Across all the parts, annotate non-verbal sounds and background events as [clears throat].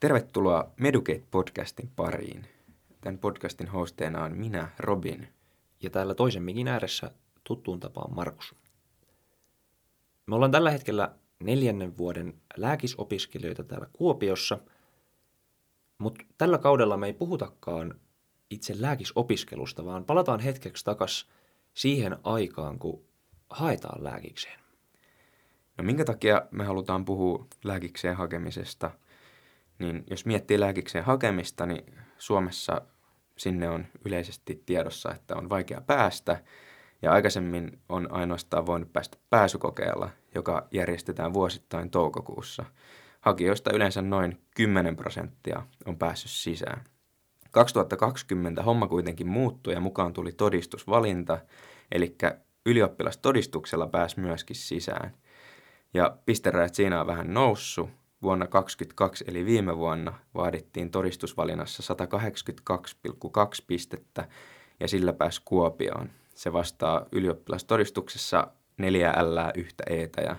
Tervetuloa Medukate-podcastin pariin. Tämän podcastin hosteena on minä, Robin. Ja täällä toisen mikin ääressä tuttuun tapaan Markus. Me ollaan tällä hetkellä neljännen vuoden lääkisopiskelijoita täällä Kuopiossa, mutta tällä kaudella me ei puhutakaan itse lääkisopiskelusta, vaan palataan hetkeksi takas siihen aikaan, kun haetaan lääkikseen. No minkä takia me halutaan puhua lääkikseen hakemisesta? Niin jos miettii lääkikseen hakemista, niin Suomessa sinne on yleisesti tiedossa, että on vaikea päästä. Ja aikaisemmin on ainoastaan voinut päästä pääsykokeella, joka järjestetään vuosittain toukokuussa. Hakijoista yleensä noin 10 prosenttia on päässyt sisään. 2020 homma kuitenkin muuttui ja mukaan tuli todistusvalinta, eli ylioppilastodistuksella pääsi myöskin sisään. Ja pisterajat siinä on vähän noussut. Vuonna 2022 eli viime vuonna vaadittiin todistusvalinnassa 182,2 pistettä ja sillä pääsi Kuopioon. Se vastaa ylioppilastodistuksessa 4 L, yhtä E ja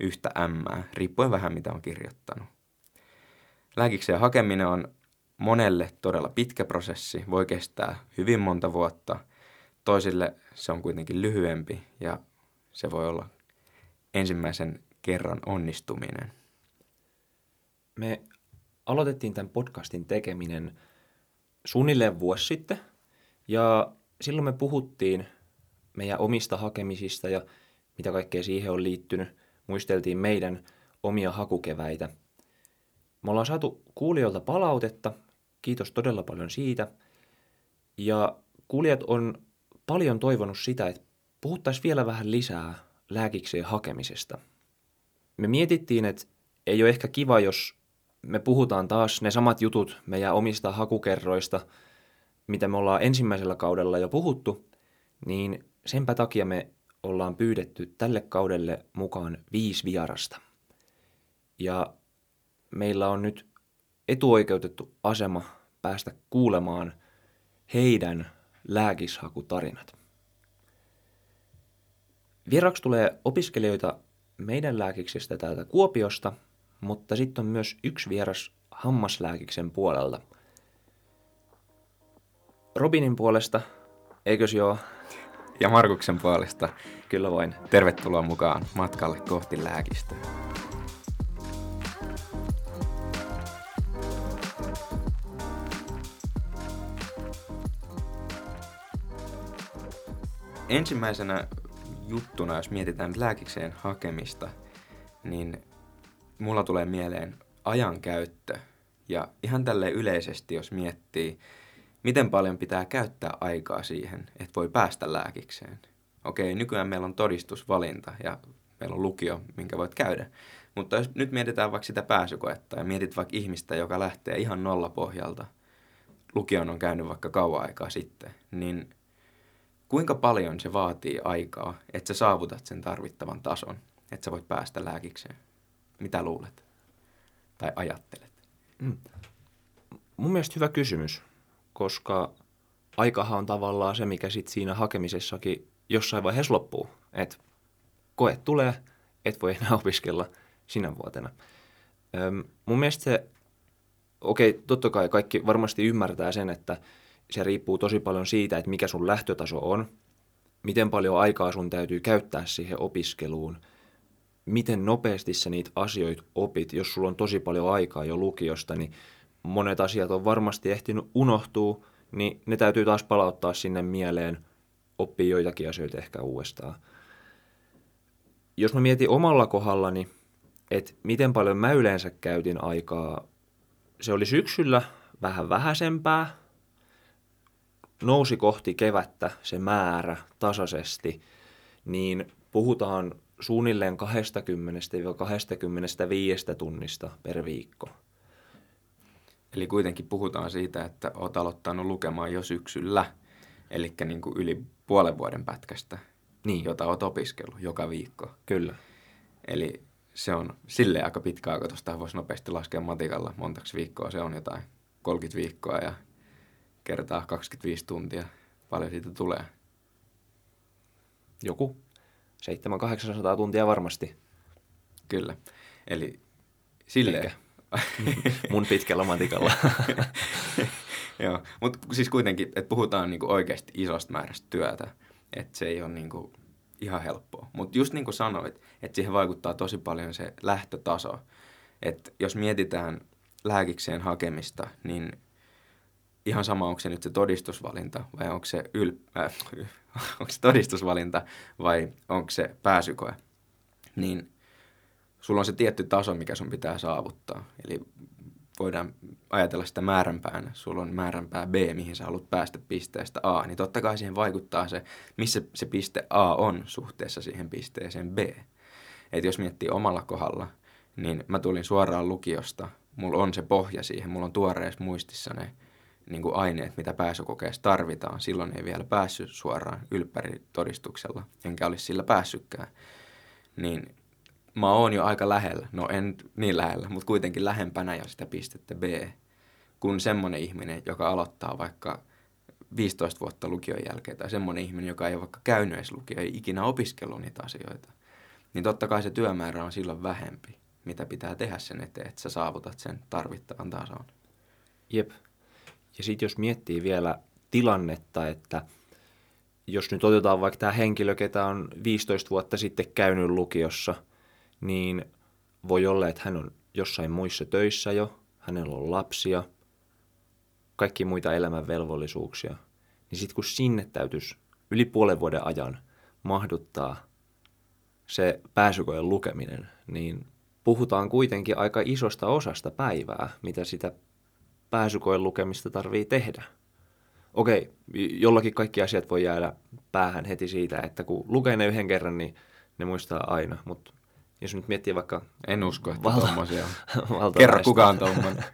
yhtä M, riippuen vähän mitä on kirjoittanut. Lääkikseen hakeminen on monelle todella pitkä prosessi, voi kestää hyvin monta vuotta. Toisille se on kuitenkin lyhyempi ja se voi olla ensimmäisen kerran onnistuminen. Me aloitettiin tämän podcastin tekeminen suunnilleen vuosi sitten ja silloin me puhuttiin meidän omista hakemisista ja mitä kaikkea siihen on liittynyt. Muisteltiin meidän omia hakukeväitä. Me ollaan saatu kuulijoilta palautetta, kiitos todella paljon siitä. Ja kuulijat on paljon toivonut sitä, että puhuttaisiin vielä vähän lisää lääkikseen hakemisesta. Me mietittiin, että ei ole ehkä kiva, jos me puhutaan taas ne samat jutut meidän omista hakukerroista, mitä me ollaan ensimmäisellä kaudella jo puhuttu, niin senpä takia me ollaan pyydetty tälle kaudelle mukaan viisi vierasta. Ja meillä on nyt etuoikeutettu asema päästä kuulemaan heidän lääkishakutarinat. Vieraksi tulee opiskelijoita meidän lääkiksestä täältä Kuopiosta, mutta sitten on myös yksi vieras hammaslääkiksen puolelta. Robinin puolesta, eikös joo? Ja Markuksen puolesta Kyllä voin. tervetuloa mukaan matkalle kohti lääkistä. Ensimmäisenä juttuna, jos mietitään lääkikseen hakemista, niin mulla tulee mieleen ajankäyttö. Ja ihan tälle yleisesti, jos miettii, miten paljon pitää käyttää aikaa siihen, että voi päästä lääkikseen. Okei, nykyään meillä on todistusvalinta ja meillä on lukio, minkä voit käydä. Mutta jos nyt mietitään vaikka sitä pääsykoetta ja mietit vaikka ihmistä, joka lähtee ihan nollapohjalta, lukion on käynyt vaikka kauan aikaa sitten, niin kuinka paljon se vaatii aikaa, että sä saavutat sen tarvittavan tason, että sä voit päästä lääkikseen? Mitä luulet? Tai ajattelet? Mm. Mun mielestä hyvä kysymys, koska aikahan on tavallaan se, mikä sit siinä hakemisessakin jossain vaiheessa loppuu. Et koe tulee, et voi enää [laughs] opiskella sinä vuotena. Öm, mun mielestä se, okei, okay, totta kai kaikki varmasti ymmärtää sen, että se riippuu tosi paljon siitä, että mikä sun lähtötaso on, miten paljon aikaa sun täytyy käyttää siihen opiskeluun, miten nopeasti sä niitä asioita opit. Jos sulla on tosi paljon aikaa jo lukiosta, niin monet asiat on varmasti ehtinyt unohtua, niin ne täytyy taas palauttaa sinne mieleen, oppia joitakin asioita ehkä uudestaan. Jos mä mietin omalla kohdallani, että miten paljon mä yleensä käytin aikaa, se oli syksyllä vähän vähäisempää, nousi kohti kevättä se määrä tasaisesti, niin puhutaan suunnilleen 20-25 tunnista per viikko. Eli kuitenkin puhutaan siitä, että olet aloittanut lukemaan jo syksyllä, eli niin kuin yli puolen vuoden pätkästä, Niin. jota olet opiskellut joka viikko. Kyllä. Eli se on sille aika pitkä aika, tuosta voisi nopeasti laskea matikalla montaksi viikkoa. Se on jotain 30 viikkoa ja kertaa 25 tuntia. Paljon siitä tulee. Joku 700-800 tuntia varmasti. Kyllä. Eli sille Ehkä. [laughs] Mun pitkällä matikalla. [laughs] Joo, mutta siis kuitenkin, että puhutaan niinku oikeasti isosta määrästä työtä, että se ei ole niinku ihan helppoa. Mutta just niin kuin sanoit, että siihen vaikuttaa tosi paljon se lähtötaso. Että jos mietitään lääkikseen hakemista, niin ihan sama, onko se nyt se todistusvalinta vai onko se, yl, äh, [laughs] onko se todistusvalinta vai onko se pääsykoe, niin sulla on se tietty taso, mikä sun pitää saavuttaa. Eli voidaan ajatella sitä määränpäänä. Sulla on määränpää B, mihin sä haluat päästä pisteestä A, niin totta kai siihen vaikuttaa se, missä se piste A on suhteessa siihen pisteeseen B. Et jos miettii omalla kohdalla, niin mä tulin suoraan lukiosta. Mulla on se pohja siihen, mulla on tuoreessa muistissa ne niin kuin aineet, mitä pääsykokeessa tarvitaan. Silloin ei vielä päässyt suoraan ylppäritodistuksella, enkä olisi sillä päässytkään. Niin mä oon jo aika lähellä, no en niin lähellä, mutta kuitenkin lähempänä jo sitä pistettä B, kuin semmoinen ihminen, joka aloittaa vaikka 15 vuotta lukion jälkeen, tai semmoinen ihminen, joka ei ole vaikka käynyt edes lukio, ei ikinä opiskellut niitä asioita. Niin totta kai se työmäärä on silloin vähempi, mitä pitää tehdä sen eteen, että sä saavutat sen tarvittavan tason. Jep. Ja sitten jos miettii vielä tilannetta, että jos nyt otetaan vaikka tämä henkilö, ketä on 15 vuotta sitten käynyt lukiossa, niin voi olla, että hän on jossain muissa töissä jo, hänellä on lapsia, kaikki muita elämän velvollisuuksia. Niin sitten kun sinne täytyisi yli puolen vuoden ajan mahduttaa se pääsykojen lukeminen, niin puhutaan kuitenkin aika isosta osasta päivää, mitä sitä pääsykoen lukemista tarvii tehdä. Okei, jollakin kaikki asiat voi jäädä päähän heti siitä, että kun lukee ne yhden kerran, niin ne muistaa aina. Mutta jos nyt miettii vaikka... En usko, että valta, tommosia on. [laughs] Kerro kukaan tuommoinen.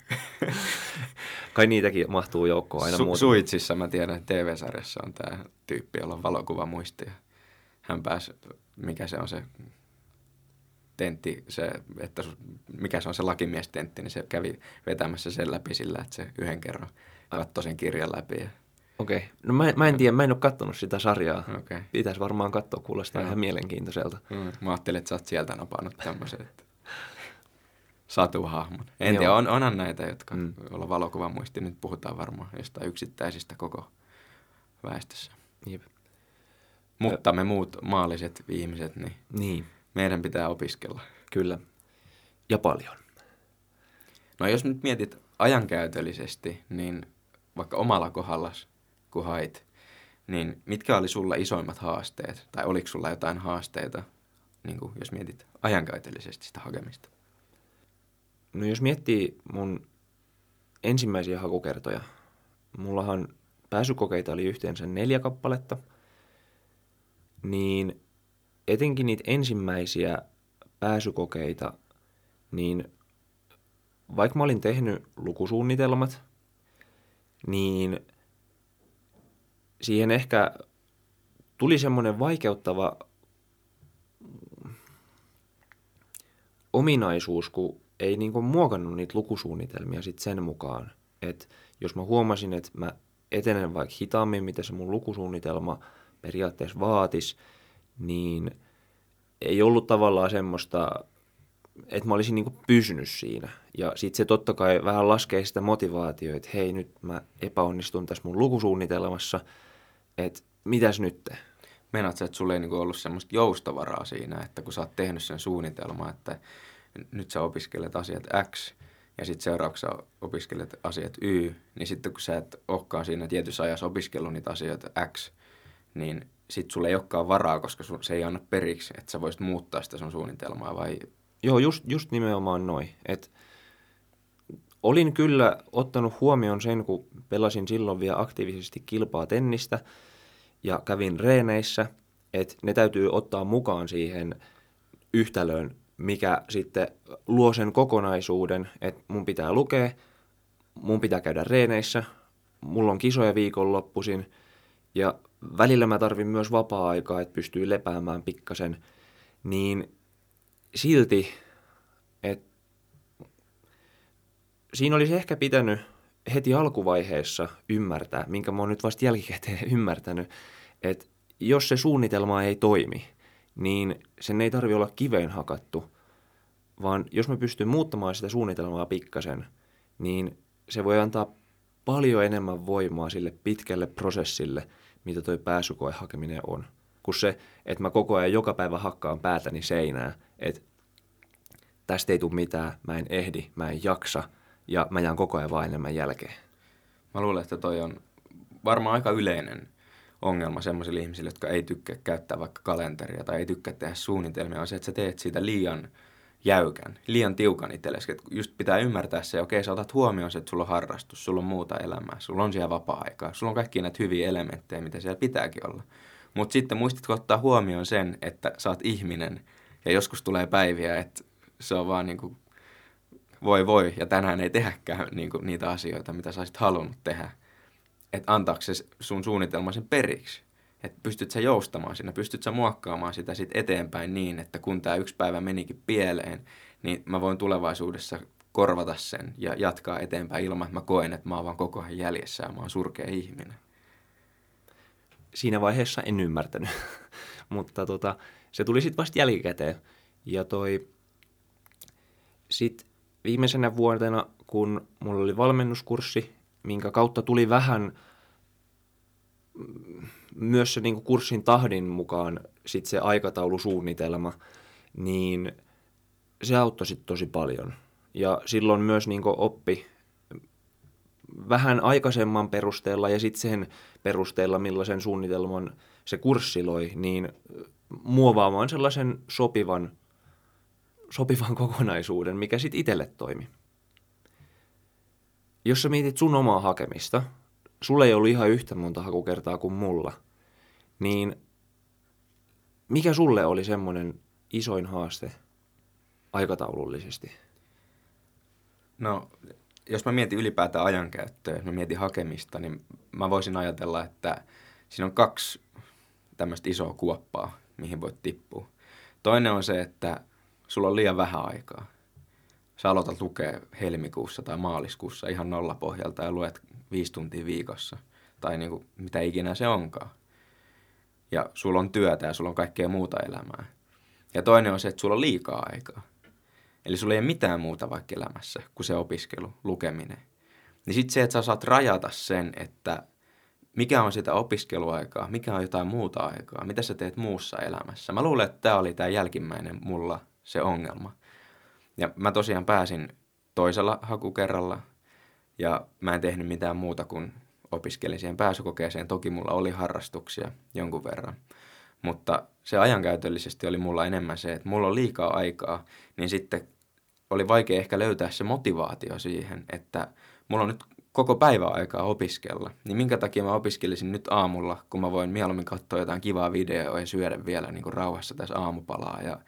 [laughs] Kai niitäkin mahtuu joukkoon aina Su- muuta. Suitsissa mä tiedän, TV-sarjassa on tämä tyyppi, jolla on valokuvamuisti. Hän pääsi, mikä se on se tentti, se, että mikä se on se lakimiestentti, niin se kävi vetämässä sen läpi sillä, että se yhden kerran katsoi sen kirjan läpi. Okei. Okay. No mä, mä en tiedä, mä en ole katsonut sitä sarjaa. Okay. Pitäisi varmaan katsoa, kuulostaa ihan mielenkiintoiselta. Mm, mä ajattelin, että sä oot sieltä napannut tämmöisen, että satuhahmon. En tiedä, on, onhan näitä, jotka mm. olla valokuvan muisti. Nyt puhutaan varmaan jostain yksittäisistä koko väestössä. Jep. Mutta me muut maalliset ihmiset, niin, niin meidän pitää opiskella. Kyllä. Ja paljon. No jos nyt mietit ajankäytöllisesti, niin vaikka omalla kohdallas, kun hait, niin mitkä oli sulla isoimmat haasteet? Tai oliko sulla jotain haasteita, niin kuin jos mietit ajankäytöllisesti sitä hakemista? No jos miettii mun ensimmäisiä hakukertoja, mullahan pääsykokeita oli yhteensä neljä kappaletta, niin etenkin niitä ensimmäisiä pääsykokeita, niin vaikka mä olin tehnyt lukusuunnitelmat, niin siihen ehkä tuli semmoinen vaikeuttava ominaisuus, kun ei niin muokannut niitä lukusuunnitelmia sit sen mukaan. Että jos mä huomasin, että mä etenen vaikka hitaammin, mitä se mun lukusuunnitelma periaatteessa vaatisi, niin ei ollut tavallaan semmoista, että mä olisin niin pysynyt siinä. Ja sitten se totta kai vähän laskee sitä motivaatioa, että hei nyt mä epäonnistun tässä mun lukusuunnitelmassa, että mitäs nyt? Meinaat sä, että sulla ei niin ollut semmoista joustavaraa siinä, että kun sä oot tehnyt sen suunnitelman, että nyt sä opiskelet asiat X ja sitten seuraavaksi opiskelet asiat Y, niin sitten kun sä et olekaan siinä tietyssä ajassa opiskellut niitä asioita X, niin sit sulle ei olekaan varaa, koska sun, se ei anna periksi, että sä voisit muuttaa sitä sun suunnitelmaa vai? Joo, just, just nimenomaan noin. Et olin kyllä ottanut huomioon sen, kun pelasin silloin vielä aktiivisesti kilpaa tennistä ja kävin reeneissä, että ne täytyy ottaa mukaan siihen yhtälöön, mikä sitten luo sen kokonaisuuden, että mun pitää lukea, mun pitää käydä reeneissä, mulla on kisoja viikonloppuisin ja välillä mä tarvin myös vapaa-aikaa, että pystyy lepäämään pikkasen, niin silti, että siinä olisi ehkä pitänyt heti alkuvaiheessa ymmärtää, minkä mä oon nyt vasta jälkikäteen [laughs] ymmärtänyt, että jos se suunnitelma ei toimi, niin sen ei tarvi olla kiveen hakattu, vaan jos mä pystyn muuttamaan sitä suunnitelmaa pikkasen, niin se voi antaa paljon enemmän voimaa sille pitkälle prosessille, mitä toi pääsykoe hakeminen on. Kun se, että mä koko ajan joka päivä hakkaan päätäni seinää, että tästä ei tule mitään, mä en ehdi, mä en jaksa ja mä jään koko ajan vaan enemmän jälkeen. Mä luulen, että toi on varmaan aika yleinen ongelma semmoisille ihmisille, jotka ei tykkää käyttää vaikka kalenteria tai ei tykkää tehdä suunnitelmia, on se, että sä teet siitä liian jäykän, liian tiukan itsellesi. Että just pitää ymmärtää se, okei, sä otat huomioon se, että sulla on harrastus, sulla on muuta elämää, sulla on siellä vapaa-aikaa, sulla on kaikki näitä hyviä elementtejä, mitä siellä pitääkin olla. Mutta sitten muistatko ottaa huomioon sen, että sä oot ihminen ja joskus tulee päiviä, että se on vaan niin kuin voi voi ja tänään ei tehäkään niin kuin niitä asioita, mitä sä olisit halunnut tehdä. Että antaako se sun suunnitelma sen periksi? Että pystyt sä joustamaan siinä, pystyt sä muokkaamaan sitä sit eteenpäin niin, että kun tämä yksi päivä menikin pieleen, niin mä voin tulevaisuudessa korvata sen ja jatkaa eteenpäin ilman, että mä koen, että mä oon vaan koko ajan jäljessä ja mä oon surkea ihminen. Siinä vaiheessa en ymmärtänyt, [laughs] mutta tota, se tuli sitten vasta jälkikäteen. Ja toi, sitten viimeisenä vuotena, kun mulla oli valmennuskurssi, minkä kautta tuli vähän myös se niin kuin kurssin tahdin mukaan sit se aikataulusuunnitelma, niin se auttoi sit tosi paljon. Ja silloin myös niin kuin oppi vähän aikaisemman perusteella ja sitten sen perusteella, millaisen suunnitelman se kurssi loi, niin muovaamaan sellaisen sopivan, sopivan kokonaisuuden, mikä sitten itselle toimi. Jos sä mietit sun omaa hakemista, sulla ei ollut ihan yhtä monta hakukertaa kuin mulla, niin mikä sulle oli semmoinen isoin haaste aikataulullisesti? No, jos mä mietin ylipäätään ajankäyttöä, jos mä mietin hakemista, niin mä voisin ajatella, että siinä on kaksi tämmöistä isoa kuoppaa, mihin voit tippua. Toinen on se, että sulla on liian vähän aikaa. Sä aloitat lukea helmikuussa tai maaliskuussa ihan nollapohjalta ja luet viisi tuntia viikossa. Tai niin kuin, mitä ikinä se onkaan. Ja sulla on työtä ja sulla on kaikkea muuta elämää. Ja toinen on se, että sulla on liikaa aikaa. Eli sulla ei ole mitään muuta vaikka elämässä kuin se opiskelu, lukeminen. Niin sitten se, että sä saat rajata sen, että mikä on sitä opiskeluaikaa, mikä on jotain muuta aikaa, mitä sä teet muussa elämässä. Mä luulen, että tämä oli tämä jälkimmäinen mulla se ongelma. Ja mä tosiaan pääsin toisella hakukerralla ja mä en tehnyt mitään muuta kuin opiskelin siihen pääsykokeeseen. Toki mulla oli harrastuksia jonkun verran. Mutta se ajankäytöllisesti oli mulla enemmän se, että mulla on liikaa aikaa, niin sitten oli vaikea ehkä löytää se motivaatio siihen, että mulla on nyt koko päivä aikaa opiskella. Niin minkä takia mä opiskelisin nyt aamulla, kun mä voin mieluummin katsoa jotain kivaa videoa ja syödä vielä niin kuin rauhassa tässä aamupalaa. Ja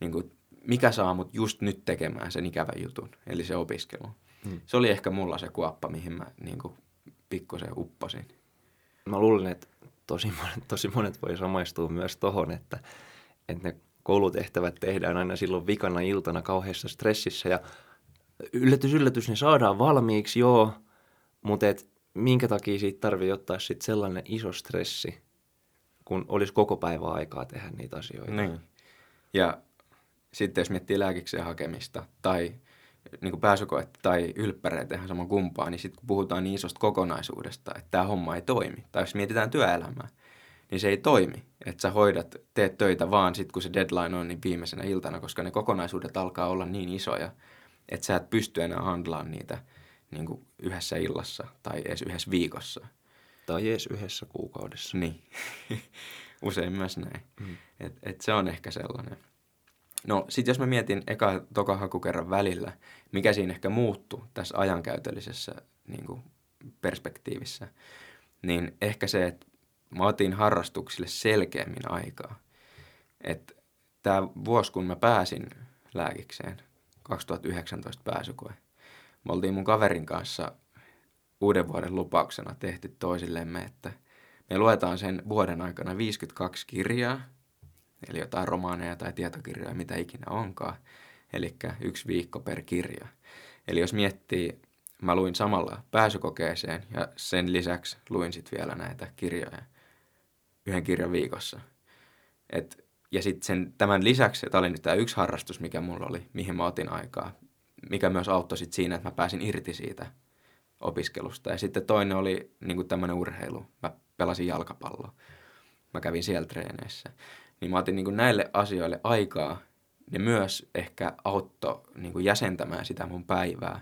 niin kuin, mikä saa mut just nyt tekemään sen ikävän jutun, eli se opiskelu. Hmm. Se oli ehkä mulla se kuoppa, mihin mä niin kuin, pikkusen upposin. Mä luulen, että tosi monet, tosi monet voi samaistua myös tohon, että, että ne koulutehtävät tehdään aina silloin vikana iltana kauheassa stressissä ja yllätys, yllätys, ne saadaan valmiiksi, joo, mutta et minkä takia siitä tarvii ottaa sitten sellainen iso stressi, kun olisi koko päivä aikaa tehdä niitä asioita. Niin. Ja sitten jos miettii lääkikseen hakemista tai niin kuin pääsykoetta tai ylppäreitä ihan sama kumpaa, niin sitten kun puhutaan niin isosta kokonaisuudesta, että tämä homma ei toimi, tai jos mietitään työelämää, niin se ei toimi, että sä hoidat, teet töitä vaan sitten kun se deadline on niin viimeisenä iltana, koska ne kokonaisuudet alkaa olla niin isoja, että sä et pysty enää handlaan niitä niin kuin yhdessä illassa tai edes yhdessä viikossa. Tai edes yhdessä kuukaudessa. Niin, [laughs] usein myös näin. Mm. Et, et se on ehkä sellainen. No sitten jos mä mietin eka toka hakukerran välillä, mikä siinä ehkä muuttui tässä ajankäytöllisessä niin kuin perspektiivissä, niin ehkä se, että mä otin harrastuksille selkeämmin aikaa. Että tämä vuosi, kun mä pääsin lääkikseen, 2019 pääsykoe, me oltiin mun kaverin kanssa uuden vuoden lupauksena tehty toisillemme, että me luetaan sen vuoden aikana 52 kirjaa – eli jotain romaaneja tai tietokirjoja, mitä ikinä onkaan. Eli yksi viikko per kirja. Eli jos miettii, mä luin samalla pääsykokeeseen ja sen lisäksi luin sitten vielä näitä kirjoja yhden kirjan viikossa. Et ja sitten tämän lisäksi, tämä oli nyt tämä yksi harrastus, mikä mulla oli, mihin mä otin aikaa, mikä myös auttoi sit siinä, että mä pääsin irti siitä opiskelusta. Ja sitten toinen oli niin tämmöinen urheilu. Mä pelasin jalkapalloa. Mä kävin siellä treeneissä. Niin mä otin niin kuin näille asioille aikaa. Ne myös ehkä auttoi niin kuin jäsentämään sitä mun päivää.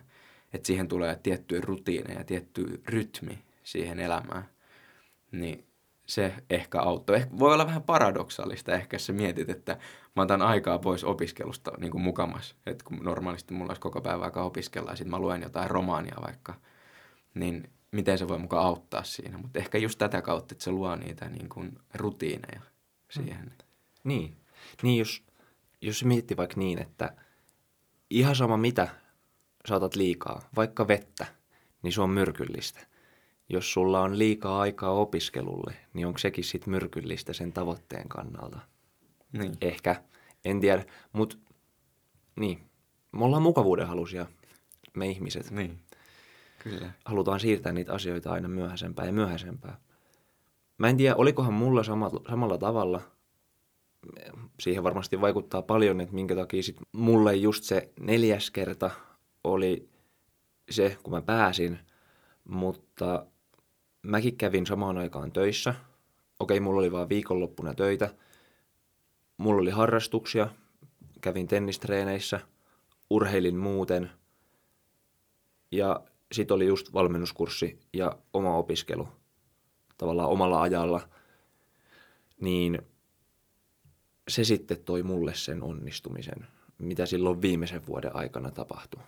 Että siihen tulee tiettyjä rutiineja, tietty rytmi siihen elämään. Niin se ehkä auttoi. Ehkä voi olla vähän paradoksaalista ehkä, jos sä mietit, että mä otan aikaa pois opiskelusta niin kuin mukamas. Että kun normaalisti mulla olisi koko päivä aikaa opiskella ja sitten mä luen jotain romaania vaikka, niin miten se voi mukaan auttaa siinä. Mutta ehkä just tätä kautta, että se luo niitä niin kuin rutiineja siihen. Mm. Niin. Niin, jos, jos miettii vaikka niin, että ihan sama mitä saatat liikaa, vaikka vettä, niin se on myrkyllistä. Jos sulla on liikaa aikaa opiskelulle, niin onko sekin sitten myrkyllistä sen tavoitteen kannalta? Niin. Ehkä, en tiedä, mutta niin, me ollaan mukavuudenhalusia, me ihmiset. Niin. Kyllä. Halutaan siirtää niitä asioita aina myöhäisempään ja myöhäisempään. Mä en tiedä, olikohan mulla samalla, samalla tavalla. Siihen varmasti vaikuttaa paljon, että minkä takia sit mulle just se neljäs kerta oli se, kun mä pääsin. Mutta mäkin kävin samaan aikaan töissä. Okei, mulla oli vaan viikonloppuna töitä. Mulla oli harrastuksia. Kävin tennistreeneissä. Urheilin muuten. Ja sitten oli just valmennuskurssi ja oma opiskelu tavallaan omalla ajalla, niin se sitten toi mulle sen onnistumisen, mitä silloin viimeisen vuoden aikana tapahtui.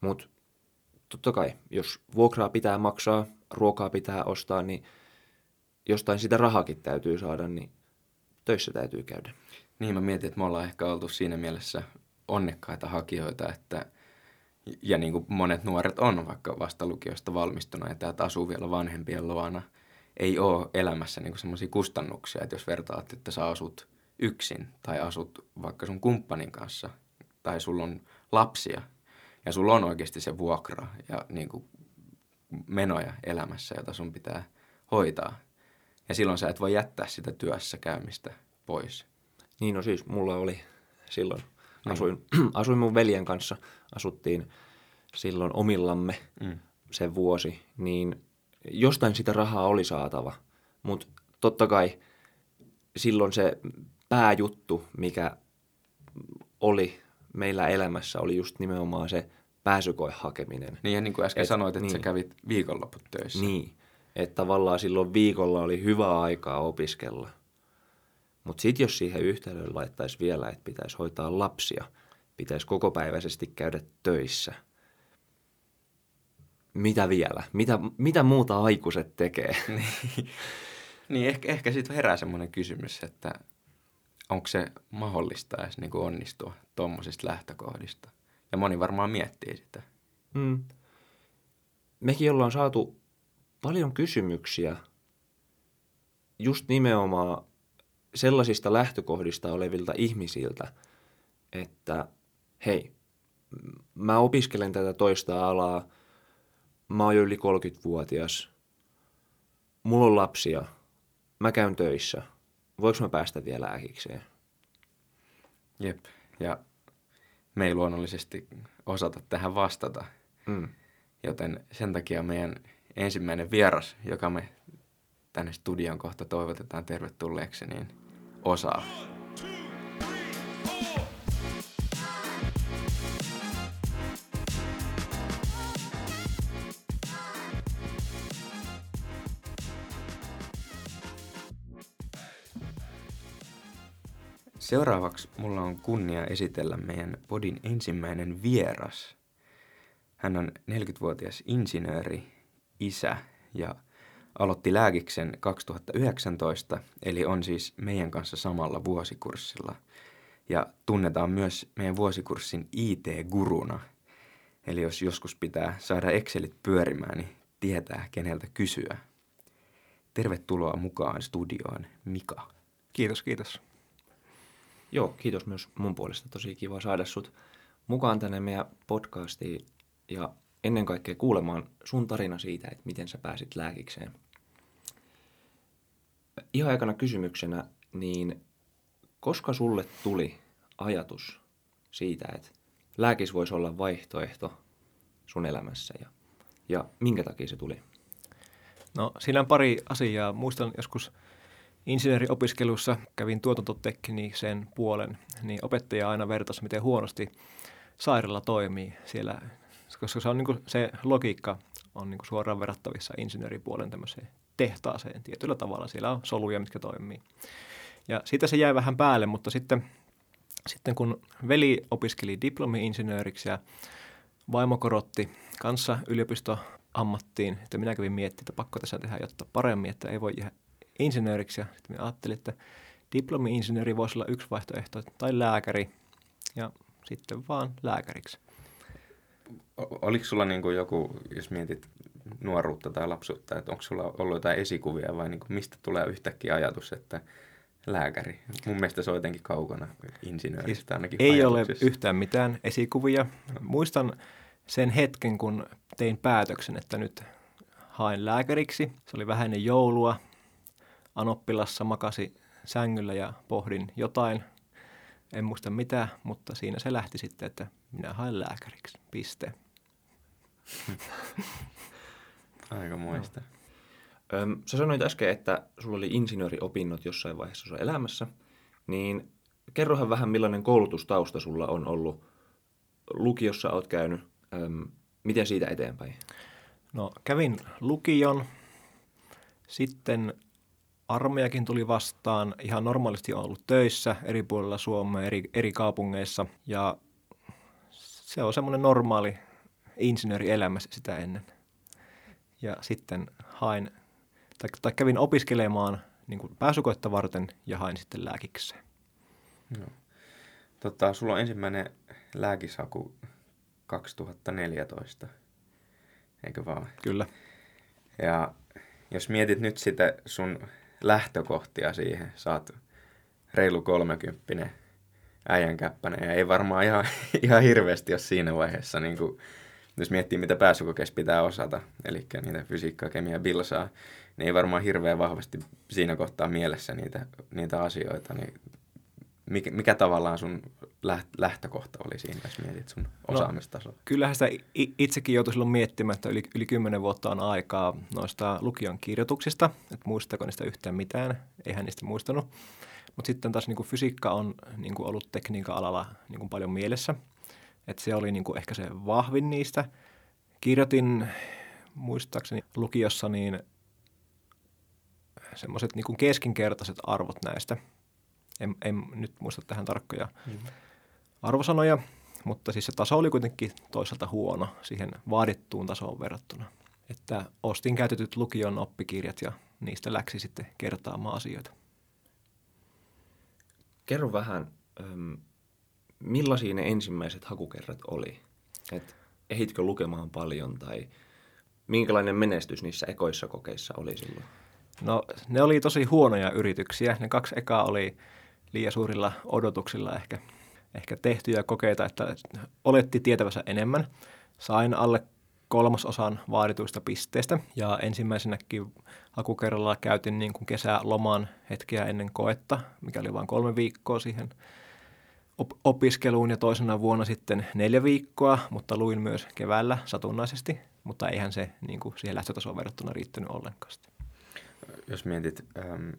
Mutta totta kai, jos vuokraa pitää maksaa, ruokaa pitää ostaa, niin jostain sitä rahakin täytyy saada, niin töissä täytyy käydä. Niin mä mietin, että me ollaan ehkä oltu siinä mielessä onnekkaita hakijoita, että – ja niin kuin monet nuoret on vaikka vasta lukiosta valmistuneita, että asuu vielä vanhempien luona, ei ole elämässä niin semmoisia kustannuksia, että jos vertaat, että sä asut yksin tai asut vaikka sun kumppanin kanssa tai sulla on lapsia ja sulla on oikeasti se vuokra ja niin kuin menoja elämässä, jota sun pitää hoitaa. Ja silloin sä et voi jättää sitä työssä käymistä pois. Niin no siis mulla oli silloin Mm. Asuin, [clears throat] asuin mun veljen kanssa, asuttiin silloin omillamme mm. se vuosi, niin jostain sitä rahaa oli saatava. Mutta totta kai silloin se pääjuttu, mikä oli meillä elämässä, oli just nimenomaan se pääsykoe hakeminen. Niin ja niin kuin äsken Et, sanoit, että niin, sä kävit viikonloput töissä. Niin, että tavallaan silloin viikolla oli hyvä aikaa opiskella. Mutta sitten jos siihen yhtälöön laittaisi vielä, että pitäisi hoitaa lapsia, pitäisi kokopäiväisesti käydä töissä. Mitä vielä? Mitä, mitä muuta aikuiset tekee? niin, niin ehkä, ehkä sitten herää semmoinen kysymys, että onko se mahdollista edes niin kuin onnistua tuommoisista lähtökohdista. Ja moni varmaan miettii sitä. Mm. Mekin ollaan saatu paljon kysymyksiä just nimenomaan sellaisista lähtökohdista olevilta ihmisiltä, että hei, mä opiskelen tätä toista alaa, mä oon jo yli 30-vuotias, mulla on lapsia, mä käyn töissä, voiko mä päästä vielä äkikseen? Jep, ja me ei luonnollisesti osata tähän vastata, mm. joten sen takia meidän ensimmäinen vieras, joka me tänne studion kohta toivotetaan tervetulleeksi, niin osaa. Seuraavaksi mulla on kunnia esitellä meidän podin ensimmäinen vieras. Hän on 40-vuotias insinööri, isä ja aloitti lääkiksen 2019, eli on siis meidän kanssa samalla vuosikurssilla. Ja tunnetaan myös meidän vuosikurssin IT-guruna. Eli jos joskus pitää saada Excelit pyörimään, niin tietää keneltä kysyä. Tervetuloa mukaan studioon, Mika. Kiitos, kiitos. Joo, kiitos myös mun puolesta. Tosi kiva saada sut mukaan tänne meidän podcastiin ja ennen kaikkea kuulemaan sun tarina siitä, että miten sä pääsit lääkikseen. Ihan aikana kysymyksenä, niin koska sulle tuli ajatus siitä, että lääkis voisi olla vaihtoehto sun elämässä ja, ja minkä takia se tuli? No siinä on pari asiaa. Muistan joskus insinööriopiskelussa kävin tuotantoteknisen puolen, niin opettaja aina vertasi, miten huonosti sairaala toimii siellä, koska se, on niin kuin, se logiikka on niin kuin suoraan verrattavissa insinööripuolen tämmöiseen tehtaaseen tietyllä tavalla. Siellä on soluja, mitkä toimii. Ja siitä se jäi vähän päälle, mutta sitten, sitten kun veli opiskeli diplomi-insinööriksi ja vaimo korotti kanssa yliopistoammattiin, että minä kävin miettimään, että pakko tässä tehdä jotta paremmin, että ei voi insinööriksi. Ja sitten minä ajattelin, että diplomi-insinööri voisi olla yksi vaihtoehto tai lääkäri ja sitten vaan lääkäriksi. Oliko sulla niin kuin joku, jos mietit nuoruutta tai lapsuutta, että onko sulla ollut jotain esikuvia vai niin kuin mistä tulee yhtäkkiä ajatus, että lääkäri? Mun mielestä se on jotenkin kaukana insinööristä ainakin Ei ole yhtään mitään esikuvia. Muistan sen hetken, kun tein päätöksen, että nyt haen lääkäriksi. Se oli vähän ennen joulua. Anoppilassa makasi sängyllä ja pohdin jotain. En muista mitä, mutta siinä se lähti sitten, että minä haen lääkäriksi. Piste. [laughs] Aika muista. Öm, sä sanoit äsken, että sulla oli insinööriopinnot jossain vaiheessa sun elämässä, niin kerrohan vähän millainen koulutustausta sulla on ollut. Lukiossa oot käynyt, öm, miten siitä eteenpäin? No kävin lukion, sitten armeijakin tuli vastaan. Ihan normaalisti on ollut töissä eri puolilla Suomea, eri, eri kaupungeissa ja se on semmoinen normaali insinöörielämä sitä ennen. Ja sitten hain, tai, tai kävin opiskelemaan niin kuin pääsykoetta varten ja hain sitten lääkikseen. No. Tota, sulla on ensimmäinen lääkishaku 2014, eikö vaan? Kyllä. Ja jos mietit nyt sitä sun lähtökohtia siihen, saat reilu kolmekymppinen äijänkäppäinen ja ei varmaan ihan, [laughs] ihan hirveästi ole siinä vaiheessa, niin kuin, jos miettii mitä pääsykokeessa pitää osata, eli niitä fysiikkaa, kemia, bilsaa, niin ei varmaan hirveän vahvasti siinä kohtaa mielessä niitä, niitä asioita, niin mikä, mikä tavallaan sun lähtökohta oli siinä, jos mietit sun no, osaamistasoa? No, kyllähän sitä itsekin joutui silloin miettimään, että yli, yli 10 vuotta on aikaa noista lukion kirjoituksista, että muistako niistä yhtään mitään, eihän niistä muistanut. Mutta sitten taas niin kuin fysiikka on niin kuin ollut tekniikan alalla niin kuin paljon mielessä. Että se oli niin kuin ehkä se vahvin niistä. Kirjoitin muistaakseni lukiossa niin semmoiset niin keskinkertaiset arvot näistä. En, en nyt muista tähän tarkkoja mm-hmm. arvosanoja, mutta siis se taso oli kuitenkin toisaalta huono siihen vaadittuun tasoon verrattuna. Että ostin käytetyt lukion oppikirjat ja niistä läksi sitten kertaamaan asioita. Kerro vähän, millaisia ne ensimmäiset hakukerrat oli? Et ehitkö lukemaan paljon tai minkälainen menestys niissä ekoissa kokeissa oli silloin? No ne oli tosi huonoja yrityksiä. Ne kaksi ekaa oli liian suurilla odotuksilla ehkä, ehkä tehtyjä kokeita, että oletti tietävänsä enemmän. Sain alle kolmasosan vaadituista pisteistä ja ensimmäisenäkin hakukerralla käytin niin kuin kesäloman hetkeä ennen koetta, mikä oli vain kolme viikkoa siihen op- opiskeluun ja toisena vuonna sitten neljä viikkoa, mutta luin myös keväällä satunnaisesti, mutta eihän se niin kuin siihen lähtötasoon verrattuna riittänyt ollenkaan. Jos mietit ähm,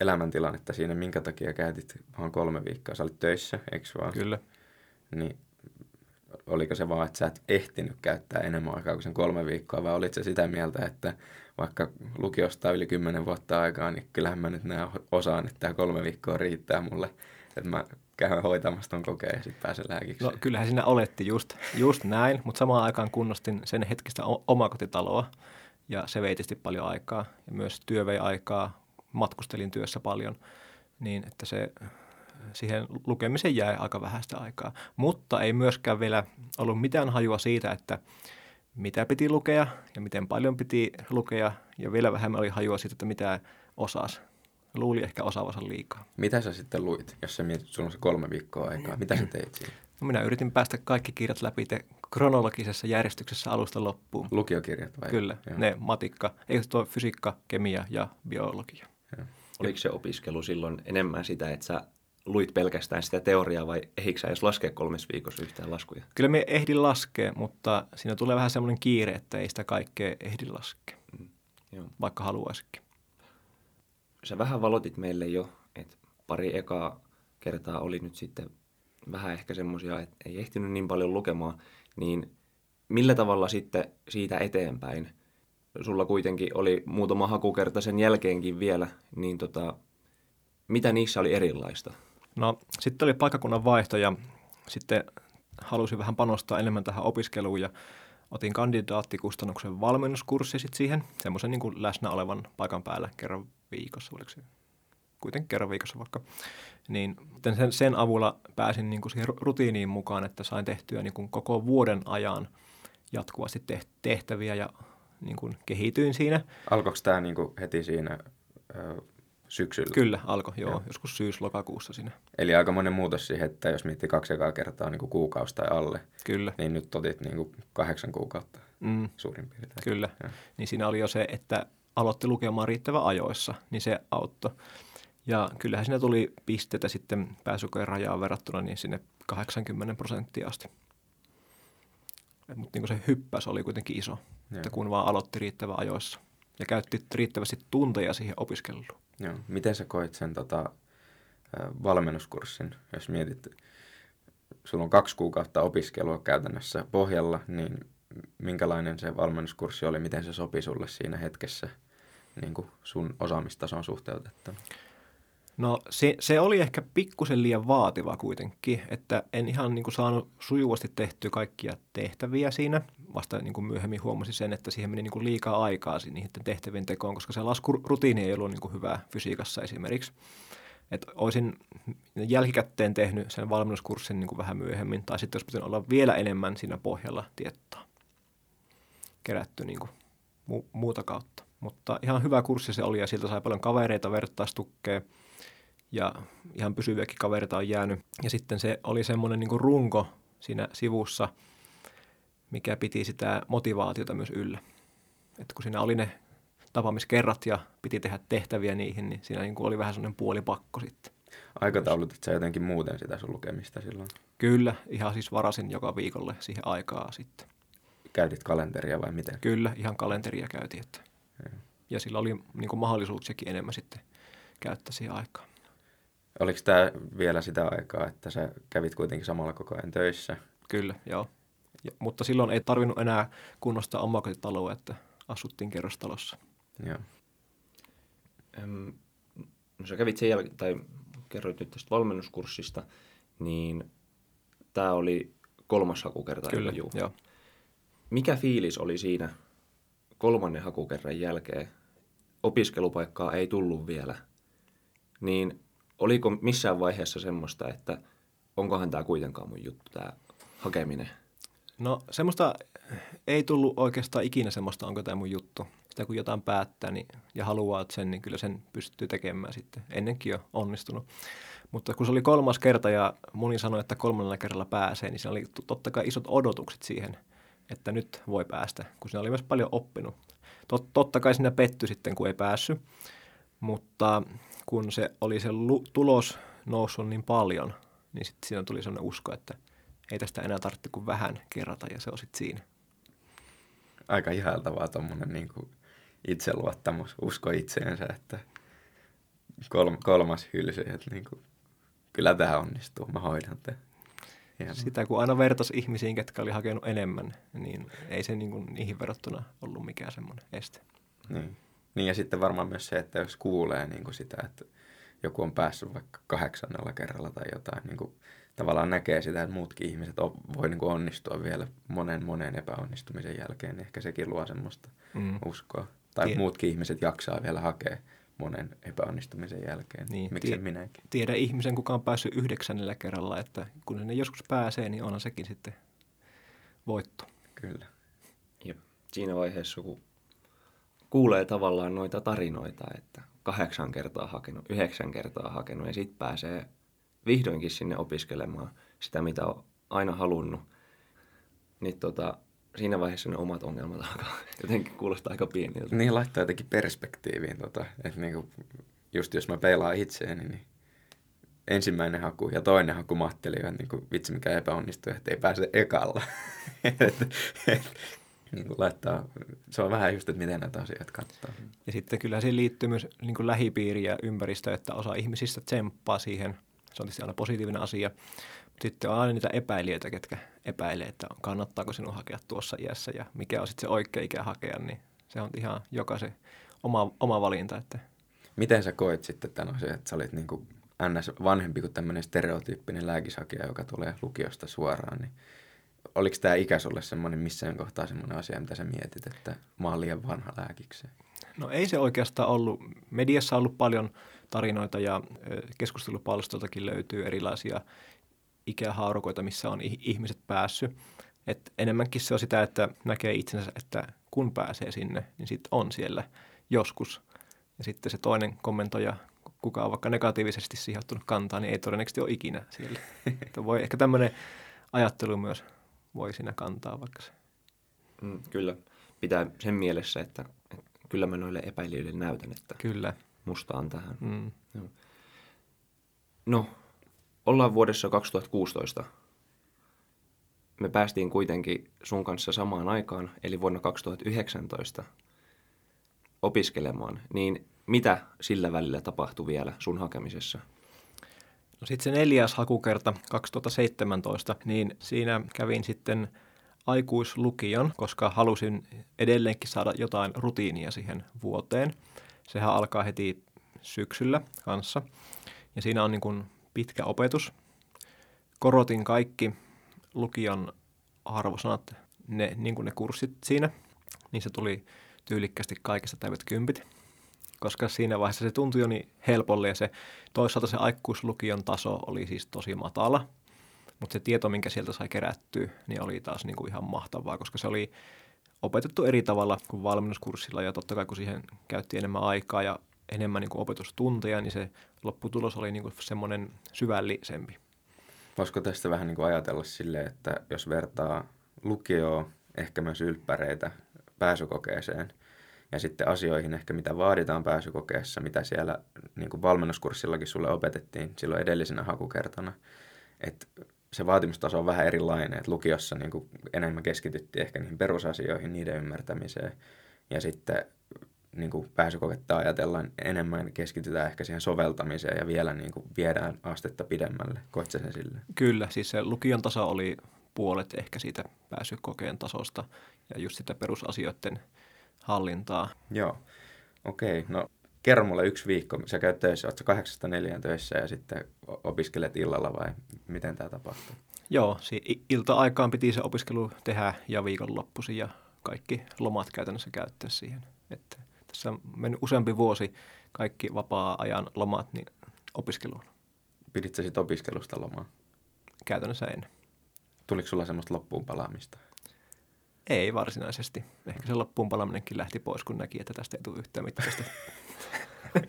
elämäntilannetta siinä, minkä takia käytit vain kolme viikkoa, sä olit töissä, eikö vaan? Kyllä. Niin oliko se vaan, että sä et ehtinyt käyttää enemmän aikaa kuin sen kolme viikkoa, vai olit se sitä mieltä, että vaikka lukiosta yli kymmenen vuotta aikaa, niin kyllähän mä nyt näen osaan, että tämä kolme viikkoa riittää mulle, että mä käyn hoitamassa ton kokeen ja sitten pääsen lääkikseen. No kyllähän siinä oletti just, just näin, mutta samaan aikaan kunnostin sen hetkistä omakotitaloa ja se vei tietysti paljon aikaa ja myös työ vei aikaa, matkustelin työssä paljon, niin että se siihen lukemiseen jäi aika vähäistä aikaa. Mutta ei myöskään vielä ollut mitään hajua siitä, että mitä piti lukea ja miten paljon piti lukea ja vielä vähemmän oli hajua siitä, että mitä osasi. Luuli ehkä osaavansa liikaa. Mitä sä sitten luit, jos sä mietit, sulla on se kolme viikkoa aikaa? Mitä sä teit siinä? No minä yritin päästä kaikki kirjat läpi te kronologisessa järjestyksessä alusta loppuun. Lukiokirjat vai? Kyllä, Joo. ne matikka, ei tuo fysiikka, kemia ja biologia. Joo. Oliko se opiskelu silloin enemmän sitä, että sä luit pelkästään sitä teoriaa vai ehdikö sä edes laskea kolmes viikossa yhtään laskuja? Kyllä me ehdin laskea, mutta siinä tulee vähän semmoinen kiire, että ei sitä kaikkea ehdi laskea, Mm, joo. vaikka haluaisikin. Sä vähän valotit meille jo, että pari ekaa kertaa oli nyt sitten vähän ehkä semmoisia, että ei ehtinyt niin paljon lukemaan, niin millä tavalla sitten siitä eteenpäin? Sulla kuitenkin oli muutama hakukerta sen jälkeenkin vielä, niin tota, mitä niissä oli erilaista? No sitten oli paikkakunnan vaihto ja sitten halusin vähän panostaa enemmän tähän opiskeluun ja otin kandidaattikustannuksen valmennuskurssi sitten siihen, semmoisen niin läsnä olevan paikan päällä kerran viikossa, oliko se kuitenkin kerran viikossa vaikka, niin sen, sen avulla pääsin niin kuin siihen rutiiniin mukaan, että sain tehtyä niin kuin koko vuoden ajan jatkuvasti tehtäviä ja niin kuin kehityin siinä. Alkoiko tämä niin kuin heti siinä ö, syksyllä? Kyllä, alkoi, joo, joo. joskus syys-lokakuussa siinä. Eli aika monen muutos siihen, että jos miettii kaksi ekaa kertaa niin kuin kuukausi tai alle, Kyllä. niin nyt otit niin kuin kahdeksan kuukautta mm. suurin piirtein. Kyllä, ja. niin siinä oli jo se, että aloitti lukemaan riittävän ajoissa, niin se auttoi. Ja kyllähän siinä tuli pisteitä sitten pääsykeen rajaan verrattuna niin sinne 80 prosenttia asti. Mutta niin se hyppäys oli kuitenkin iso, Joo. että kun vaan aloitti riittävän ajoissa ja käytti riittävästi tunteja siihen opiskeluun. Joo. Miten sä koit sen tota, valmennuskurssin, jos mietit, sulla on kaksi kuukautta opiskelua käytännössä pohjalla, niin minkälainen se valmennuskurssi oli, miten se sopi sulle siinä hetkessä niin kuin sun osaamistason suhteutettuna? No se, se oli ehkä pikkusen liian vaativa kuitenkin, että en ihan niin kuin saanut sujuvasti tehtyä kaikkia tehtäviä siinä. Vasta niin kuin myöhemmin huomasin sen, että siihen meni niin kuin liikaa aikaa niiden tehtävien tekoon, koska se laskurutiini ei ollut niin kuin hyvä fysiikassa esimerkiksi. Että olisin jälkikäteen tehnyt sen valmennuskurssin niin kuin vähän myöhemmin, tai sitten olisi pitänyt olla vielä enemmän siinä pohjalla tietoa kerätty niin kuin mu- muuta kautta. Mutta ihan hyvä kurssi se oli ja siltä sai paljon kavereita, vertaistukkeja ja ihan pysyviäkin kavereita on jäänyt. Ja sitten se oli semmoinen niin runko siinä sivussa, mikä piti sitä motivaatiota myös yllä. Että kun siinä oli ne tapaamiskerrat ja piti tehdä tehtäviä niihin, niin siinä niin kuin oli vähän semmoinen puolipakko sitten. Aikataulut, sä jotenkin muuten sitä sun lukemista silloin? Kyllä, ihan siis varasin joka viikolle siihen aikaa sitten. Käytit kalenteria vai miten? Kyllä, ihan kalenteria käytiin. Että. Ja. ja sillä oli niin kuin mahdollisuuksiakin enemmän sitten käyttää siihen aikaan. Oliko tämä vielä sitä aikaa, että sä kävit kuitenkin samalla koko ajan töissä? Kyllä, joo. Ja, mutta silloin ei tarvinnut enää kunnostaa omakotitaloa, että asuttiin kerrostalossa. Joo. Öm, no sä kävit sen jälkeen, tai kerroit nyt tästä valmennuskurssista, niin tämä oli kolmas hakukerta. Kyllä, juu. joo. Mikä fiilis oli siinä kolmannen hakukerran jälkeen? Opiskelupaikkaa ei tullut vielä. Niin oliko missään vaiheessa semmoista, että onkohan tämä kuitenkaan mun juttu, tämä hakeminen? No semmoista ei tullut oikeastaan ikinä semmoista, onko tämä mun juttu. Sitä kun jotain päättää niin, ja haluaa sen, niin kyllä sen pystyy tekemään sitten. Ennenkin jo onnistunut. Mutta kun se oli kolmas kerta ja moni sanoi, että kolmannella kerralla pääsee, niin siinä oli totta kai isot odotukset siihen, että nyt voi päästä, kun siinä oli myös paljon oppinut. Tot, totta kai siinä pettyi sitten, kun ei päässyt, mutta kun se oli se lu- tulos noussut niin paljon, niin sitten siinä tuli sellainen usko, että ei tästä enää tarvitse kuin vähän kerrata ja se on sitten siinä. Aika ihailtavaa tuommoinen niin itseluottamus, usko itseensä, että kolm, kolmas hylsy, että niin kuin, kyllä tämä onnistuu, mä hoidan tämän. Hienoa. Sitä kun aina vertasi ihmisiin, ketkä oli hakenut enemmän, niin ei se niin kuin niihin verrattuna ollut mikään semmoinen este. Niin. Niin ja sitten varmaan myös se, että jos kuulee niin kuin sitä, että joku on päässyt vaikka kahdeksannella kerralla tai jotain, niin kuin tavallaan näkee sitä, että muutkin ihmiset on, voi niin kuin onnistua vielä monen monen epäonnistumisen jälkeen, niin ehkä sekin luo semmoista mm. uskoa. Tai Tied- muutkin ihmiset jaksaa vielä hakea monen epäonnistumisen jälkeen. Niin, Miksi tie- minäkin? Tiedä ihmisen, kuka on päässyt yhdeksännellä kerralla, että kun ne joskus pääsee, niin onhan sekin sitten voitto. Kyllä. Ja siinä vaiheessa, kun kuulee tavallaan noita tarinoita, että kahdeksan kertaa hakenut, yhdeksän kertaa hakenut ja sitten pääsee vihdoinkin sinne opiskelemaan sitä, mitä on aina halunnut, niin tota, siinä vaiheessa ne omat ongelmat alkaa [laughs] jotenkin kuulostaa aika pieniltä. Niin laittaa jotenkin perspektiiviin, tota, että niinku, just jos mä peilaan itseäni, niin ensimmäinen haku ja toinen haku mahteli, että niin vitsi mikä epäonnistui, että ei pääse ekalla. [laughs] et, et, niin kuin laittaa, se on vähän just, että miten näitä asioita katsoo. Ja sitten kyllä siihen liittyy myös niin kuin lähipiiri ja ympäristö, että osa ihmisistä tsemppaa siihen. Se on tietysti aina positiivinen asia. Mutta sitten on aina niitä epäilijöitä, ketkä epäilee, että kannattaako sinun hakea tuossa iässä ja mikä on sitten se oikea ikä hakea, niin se on ihan jokaisen oma, oma valinta. Että. Miten sä koet sitten tämän asian, että sä olit niin kuin ns. vanhempi kuin tämmöinen stereotyyppinen lääkishakija, joka tulee lukiosta suoraan, niin oliko tämä ikä sulle semmoinen missään kohtaa semmoinen asia, mitä sä mietit, että mä oon liian vanha lääkikseen? No ei se oikeastaan ollut. Mediassa on ollut paljon tarinoita ja keskustelupalstoltakin löytyy erilaisia ikähaurukoita, missä on ihmiset päässyt. Et enemmänkin se on sitä, että näkee itsensä, että kun pääsee sinne, niin sitten on siellä joskus. Ja sitten se toinen kommentoija, kuka on vaikka negatiivisesti siihen ottanut kantaa, niin ei todennäköisesti ole ikinä siellä. [laughs] että voi ehkä tämmöinen ajattelu myös voi siinä kantaa vaikka se. Mm, kyllä. Pitää sen mielessä, että, että kyllä mä noille epäilijöille näytän, että kyllä. musta on tähän. Mm. No, ollaan vuodessa 2016. Me päästiin kuitenkin sun kanssa samaan aikaan, eli vuonna 2019 opiskelemaan. Niin mitä sillä välillä tapahtui vielä sun hakemisessa? No sitten se neljäs hakukerta 2017, niin siinä kävin sitten aikuislukion, koska halusin edelleenkin saada jotain rutiinia siihen vuoteen. Sehän alkaa heti syksyllä kanssa. Ja siinä on niin kuin pitkä opetus. Korotin kaikki lukion arvosanat, ne, niin kuin ne kurssit siinä, niin se tuli tyylikkästi kaikista täydet kympit koska siinä vaiheessa se tuntui jo niin helpolle ja se toisaalta se aikuislukion taso oli siis tosi matala, mutta se tieto, minkä sieltä sai kerättyä, niin oli taas niin kuin ihan mahtavaa, koska se oli opetettu eri tavalla kuin valmennuskurssilla ja totta kai kun siihen käytti enemmän aikaa ja enemmän niin kuin opetustunteja, niin se lopputulos oli niin kuin semmoinen syvällisempi. Voisiko tästä vähän niin kuin ajatella silleen, että jos vertaa lukioa, ehkä myös ylppäreitä pääsykokeeseen, ja sitten asioihin ehkä, mitä vaaditaan pääsykokeessa, mitä siellä niin kuin valmennuskurssillakin sulle opetettiin silloin edellisenä hakukertana. Että se vaatimustaso on vähän erilainen, että lukiossa niin kuin enemmän keskityttiin ehkä niihin perusasioihin, niiden ymmärtämiseen. Ja sitten niin kuin pääsykoketta ajatellaan enemmän keskitytään ehkä siihen soveltamiseen ja vielä niin kuin viedään astetta pidemmälle. Koet sen sille? Kyllä, siis se lukion taso oli puolet ehkä siitä pääsykokeen tasosta ja just sitä perusasioiden hallintaa. Joo, okei. Okay. No kerro mulle yksi viikko, sä käyt töissä, ootko kahdeksasta neljään töissä ja sitten opiskelet illalla vai miten tämä tapahtuu? Joo, si- ilta-aikaan piti se opiskelu tehdä ja viikonloppuisin ja kaikki lomat käytännössä käyttää siihen. Että tässä on mennyt useampi vuosi kaikki vapaa-ajan lomat niin opiskeluun. Pidit sä sitten opiskelusta lomaa? Käytännössä en. Tuliko sulla semmoista loppuun palaamista? Ei varsinaisesti. Ehkä se loppuun palaminenkin lähti pois, kun näki, että tästä ei tule yhtään mitään. [laughs]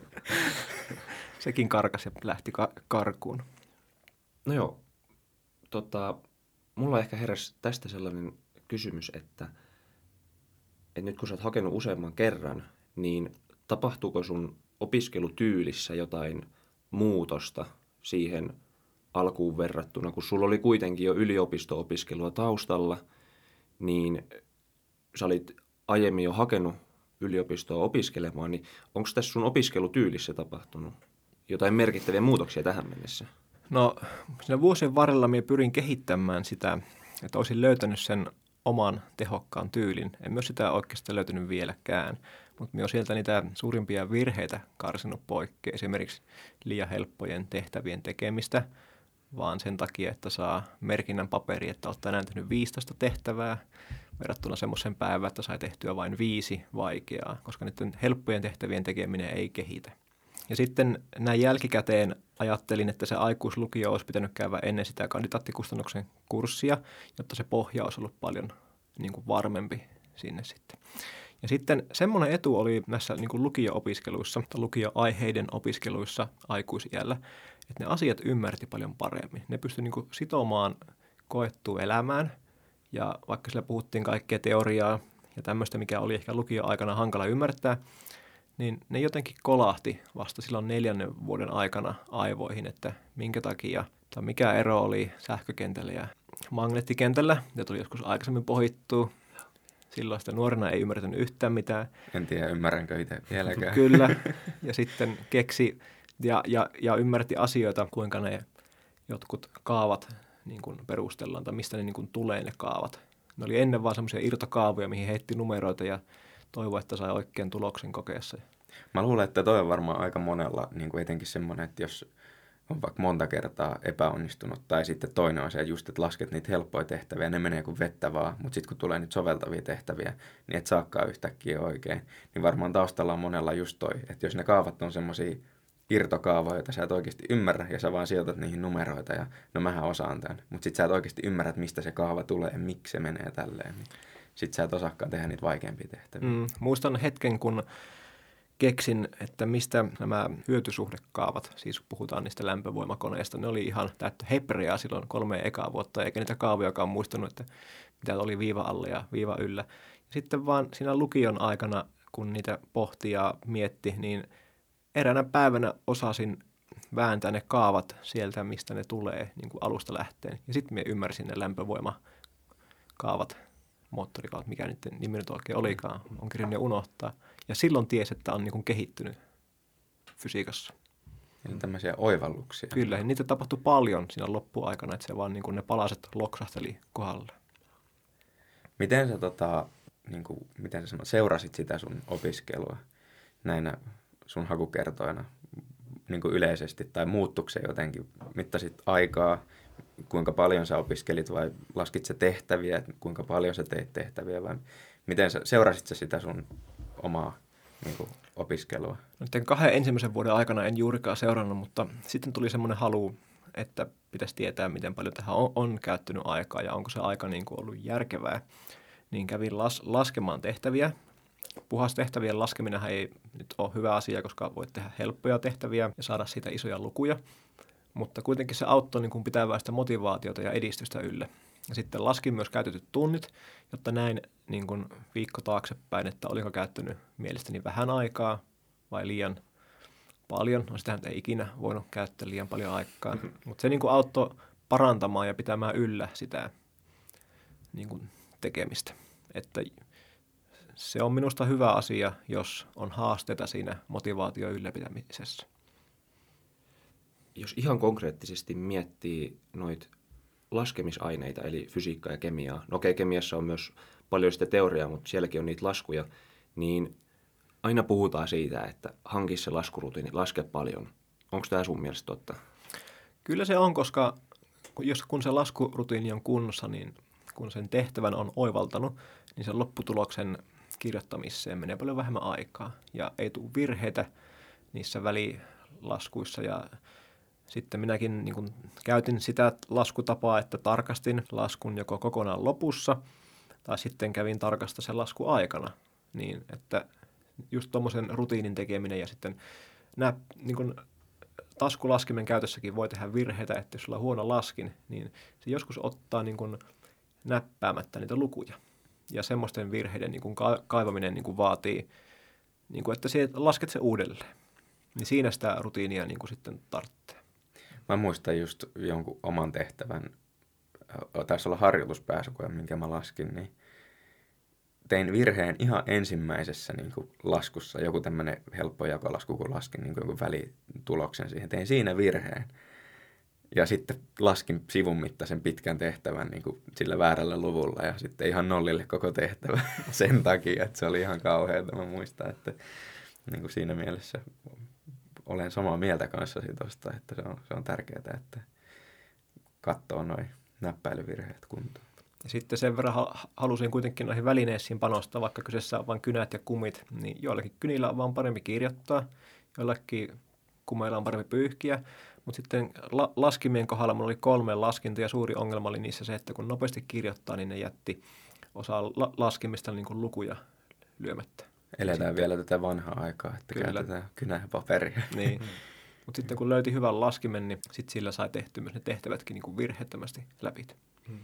Sekin karkas ja lähti ka- karkuun. No joo, tota, mulla ehkä heräsi tästä sellainen kysymys, että, että nyt kun sä oot hakenut useamman kerran, niin tapahtuuko sun opiskelutyylissä jotain muutosta siihen alkuun verrattuna, kun sulla oli kuitenkin jo yliopisto-opiskelua taustalla – niin sä olit aiemmin jo hakenut yliopistoa opiskelemaan, niin onko tässä sun opiskelutyylissä tapahtunut jotain merkittäviä muutoksia tähän mennessä? No siinä vuosien varrella minä pyrin kehittämään sitä, että olisin löytänyt sen oman tehokkaan tyylin. En myös sitä oikeastaan löytänyt vieläkään, mutta minä olen sieltä niitä suurimpia virheitä karsinut poikkea. Esimerkiksi liian helppojen tehtävien tekemistä – vaan sen takia, että saa merkinnän paperi, että olet tänään tehnyt 15 tehtävää verrattuna semmoisen päivään, että sai tehtyä vain viisi vaikeaa, koska nyt helppojen tehtävien tekeminen ei kehitä. Ja sitten näin jälkikäteen ajattelin, että se aikuislukio olisi pitänyt käydä ennen sitä kandidaattikustannuksен kurssia, jotta se pohja olisi ollut paljon niin kuin varmempi sinne sitten. Ja sitten semmoinen etu oli näissä niin kuin lukio-opiskeluissa tai lukio-aiheiden opiskeluissa aikuisiällä, että ne asiat ymmärti paljon paremmin. Ne pystyi niin sitomaan koettuun elämään ja vaikka sillä puhuttiin kaikkea teoriaa ja tämmöistä, mikä oli ehkä lukio-aikana hankala ymmärtää, niin ne jotenkin kolahti vasta silloin neljännen vuoden aikana aivoihin, että minkä takia tai mikä ero oli sähkökentällä ja magneettikentällä, ja tuli joskus aikaisemmin pohittua. Silloin sitä nuorena ei ymmärtänyt yhtään mitään. En tiedä, ymmärränkö itse vieläkään. Kyllä, [laughs] ja sitten keksi ja, ja, ja ymmärti asioita, kuinka ne jotkut kaavat niin kuin perustellaan, tai mistä ne niin kuin tulee ne kaavat. Ne oli ennen vaan semmoisia irtokaavoja, mihin heitti numeroita ja toivoi, että sai oikean tuloksen kokeessa. Mä luulen, että toi on varmaan aika monella, niin kuin etenkin semmoinen, että jos on vaikka monta kertaa epäonnistunut, tai sitten toinen se just, että lasket niitä helppoja tehtäviä, ne menee kuin vettä vaan, mutta sitten kun tulee niitä soveltavia tehtäviä, niin et saakaan yhtäkkiä oikein, niin varmaan taustalla on monella just toi, että jos ne kaavat on semmoisia irtokaavoja, joita sä et oikeasti ymmärrä, ja sä vaan sijoitat niihin numeroita, ja no mähän osaan tämän, mutta sitten sä et oikeasti ymmärrä, että mistä se kaava tulee, ja miksi se menee tälleen, niin sitten sä et osaakaan tehdä niitä vaikeampia tehtäviä. Mm, muistan hetken, kun keksin, että mistä nämä hyötysuhdekaavat, siis puhutaan niistä lämpövoimakoneista, ne oli ihan täyttä hepreaa silloin kolme ekaa vuotta, eikä niitä kaavojakaan muistanut, että mitä oli viiva alle ja viiva yllä. Sitten vaan siinä lukion aikana, kun niitä pohti ja mietti, niin eräänä päivänä osasin vääntää ne kaavat sieltä, mistä ne tulee niin kuin alusta lähteen. Ja sitten me ymmärsin ne lämpövoimakaavat, moottorikaavat, mikä niiden nimi nyt oikein olikaan, on kirjannut unohtaa. Ja silloin tiesi, että on niin kuin kehittynyt fysiikassa. Eli tämmöisiä oivalluksia. Kyllä, ja niitä tapahtui paljon siinä loppuaikana, että se vaan niin kuin ne palaset loksahteli kohdalle. Miten sä, tota, niin kuin, miten sä seurasit sitä sun opiskelua näinä sun hakukertoina niin kuin yleisesti, tai muuttuiko se jotenkin? Mittasit aikaa, kuinka paljon sä opiskelit vai laskit sä tehtäviä, kuinka paljon sä teit tehtäviä vai miten sä, seurasit sä sitä sun omaa niin kuin, opiskelua? Nyt kahden ensimmäisen vuoden aikana en juurikaan seurannut, mutta sitten tuli semmoinen halu, että pitäisi tietää, miten paljon tähän on, on käyttänyt aikaa ja onko se aika niin kuin ollut järkevää. Niin kävin las, laskemaan tehtäviä. Puhas tehtävien laskeminen ei nyt ole hyvä asia, koska voit tehdä helppoja tehtäviä ja saada siitä isoja lukuja. Mutta kuitenkin se auttoi niin kuin pitävää sitä motivaatiota ja edistystä yllä. Ja sitten laskin myös käytetyt tunnit, jotta näin niin kuin viikko taaksepäin, että oliko käyttänyt mielestäni vähän aikaa vai liian paljon. No sitähän ei ikinä voinut käyttää liian paljon aikaa, mm-hmm. mutta se niin kuin auttoi parantamaan ja pitämään yllä sitä niin kuin tekemistä. Että se on minusta hyvä asia, jos on haasteita siinä motivaatio ylläpitämisessä. Jos ihan konkreettisesti miettii noita laskemisaineita, eli fysiikkaa ja kemiaa. No okei, okay, kemiassa on myös paljon sitä teoriaa, mutta sielläkin on niitä laskuja. Niin aina puhutaan siitä, että hanki se laskurutiini, laske paljon. Onko tämä sun mielestä totta? Kyllä se on, koska jos kun se laskurutiini on kunnossa, niin kun sen tehtävän on oivaltanut, niin sen lopputuloksen kirjoittamiseen menee paljon vähemmän aikaa. Ja ei tule virheitä niissä välilaskuissa ja sitten minäkin niin kuin, käytin sitä laskutapaa, että tarkastin laskun joko kokonaan lopussa tai sitten kävin tarkasta sen lasku aikana. Niin, että just tuommoisen rutiinin tekeminen ja sitten nämä niin kuin, taskulaskimen käytössäkin voi tehdä virheitä, että jos sulla on huono laskin, niin se joskus ottaa niin kuin, näppäämättä niitä lukuja. Ja semmoisten virheiden niin kuin, kaivaminen niin kuin, vaatii, niin kuin, että se lasket se uudelleen. Niin siinä sitä rutiinia niin kuin, sitten tarvitsee. Mä muistan just jonkun oman tehtävän, taisi olla harjoituspääsykoja, minkä mä laskin, niin tein virheen ihan ensimmäisessä niin kuin laskussa, joku tämmöinen helppo jakolasku, kun laskin niin kuin jonkun välituloksen siihen. Tein siinä virheen. Ja sitten laskin sivun mittaisen pitkän tehtävän niin kuin sillä väärällä luvulla ja sitten ihan nollille koko tehtävä [laughs] sen takia, että se oli ihan kauheaa. Mä muistan, että niin kuin siinä mielessä olen samaa mieltä kanssasi tuosta, että se on, se on tärkeää, että katsoo noin näppäilyvirheet kuntoon. Sitten sen verran halusin kuitenkin noihin välineisiin panostaa, vaikka kyseessä on vain kynät ja kumit, niin joillakin kynillä on vaan parempi kirjoittaa, joillakin kumeilla on parempi pyyhkiä, mutta sitten la- laskimien kohdalla minulla oli kolme laskinta ja suuri ongelma oli niissä se, että kun nopeasti kirjoittaa, niin ne jätti osa la- laskimista niin kuin lukuja lyömättä. Eletään sitten, vielä tätä vanhaa aikaa, että kyllä. käytetään kynä ja paperia. Niin. [laughs] Mutta sitten kun löyti hyvän laskimen, niin sit sillä sai tehty myös ne tehtävätkin niin kuin virheettömästi läpi. Hmm.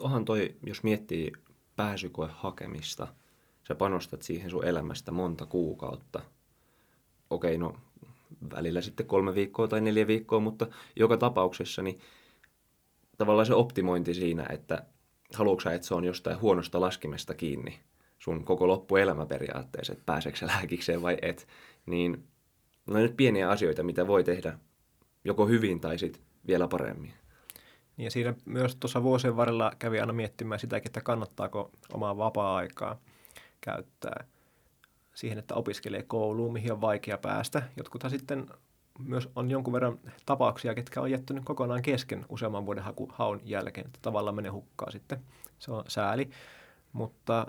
Onhan toi, jos miettii pääsykoe hakemista, sä panostat siihen sun elämästä monta kuukautta. okei, no välillä sitten kolme viikkoa tai neljä viikkoa, mutta joka tapauksessa niin tavallaan se optimointi siinä, että haluatko että se on jostain huonosta laskimesta kiinni sun koko loppuelämä periaatteessa, että pääseekö lääkikseen vai et, niin no nyt pieniä asioita, mitä voi tehdä joko hyvin tai sitten vielä paremmin. Ja siinä myös tuossa vuosien varrella kävi aina miettimään sitäkin, että kannattaako omaa vapaa-aikaa käyttää siihen, että opiskelee kouluun, mihin on vaikea päästä. Jotkuthan sitten myös on jonkun verran tapauksia, ketkä on jättänyt kokonaan kesken useamman vuoden haun jälkeen, että tavallaan menee hukkaa sitten. Se on sääli, mutta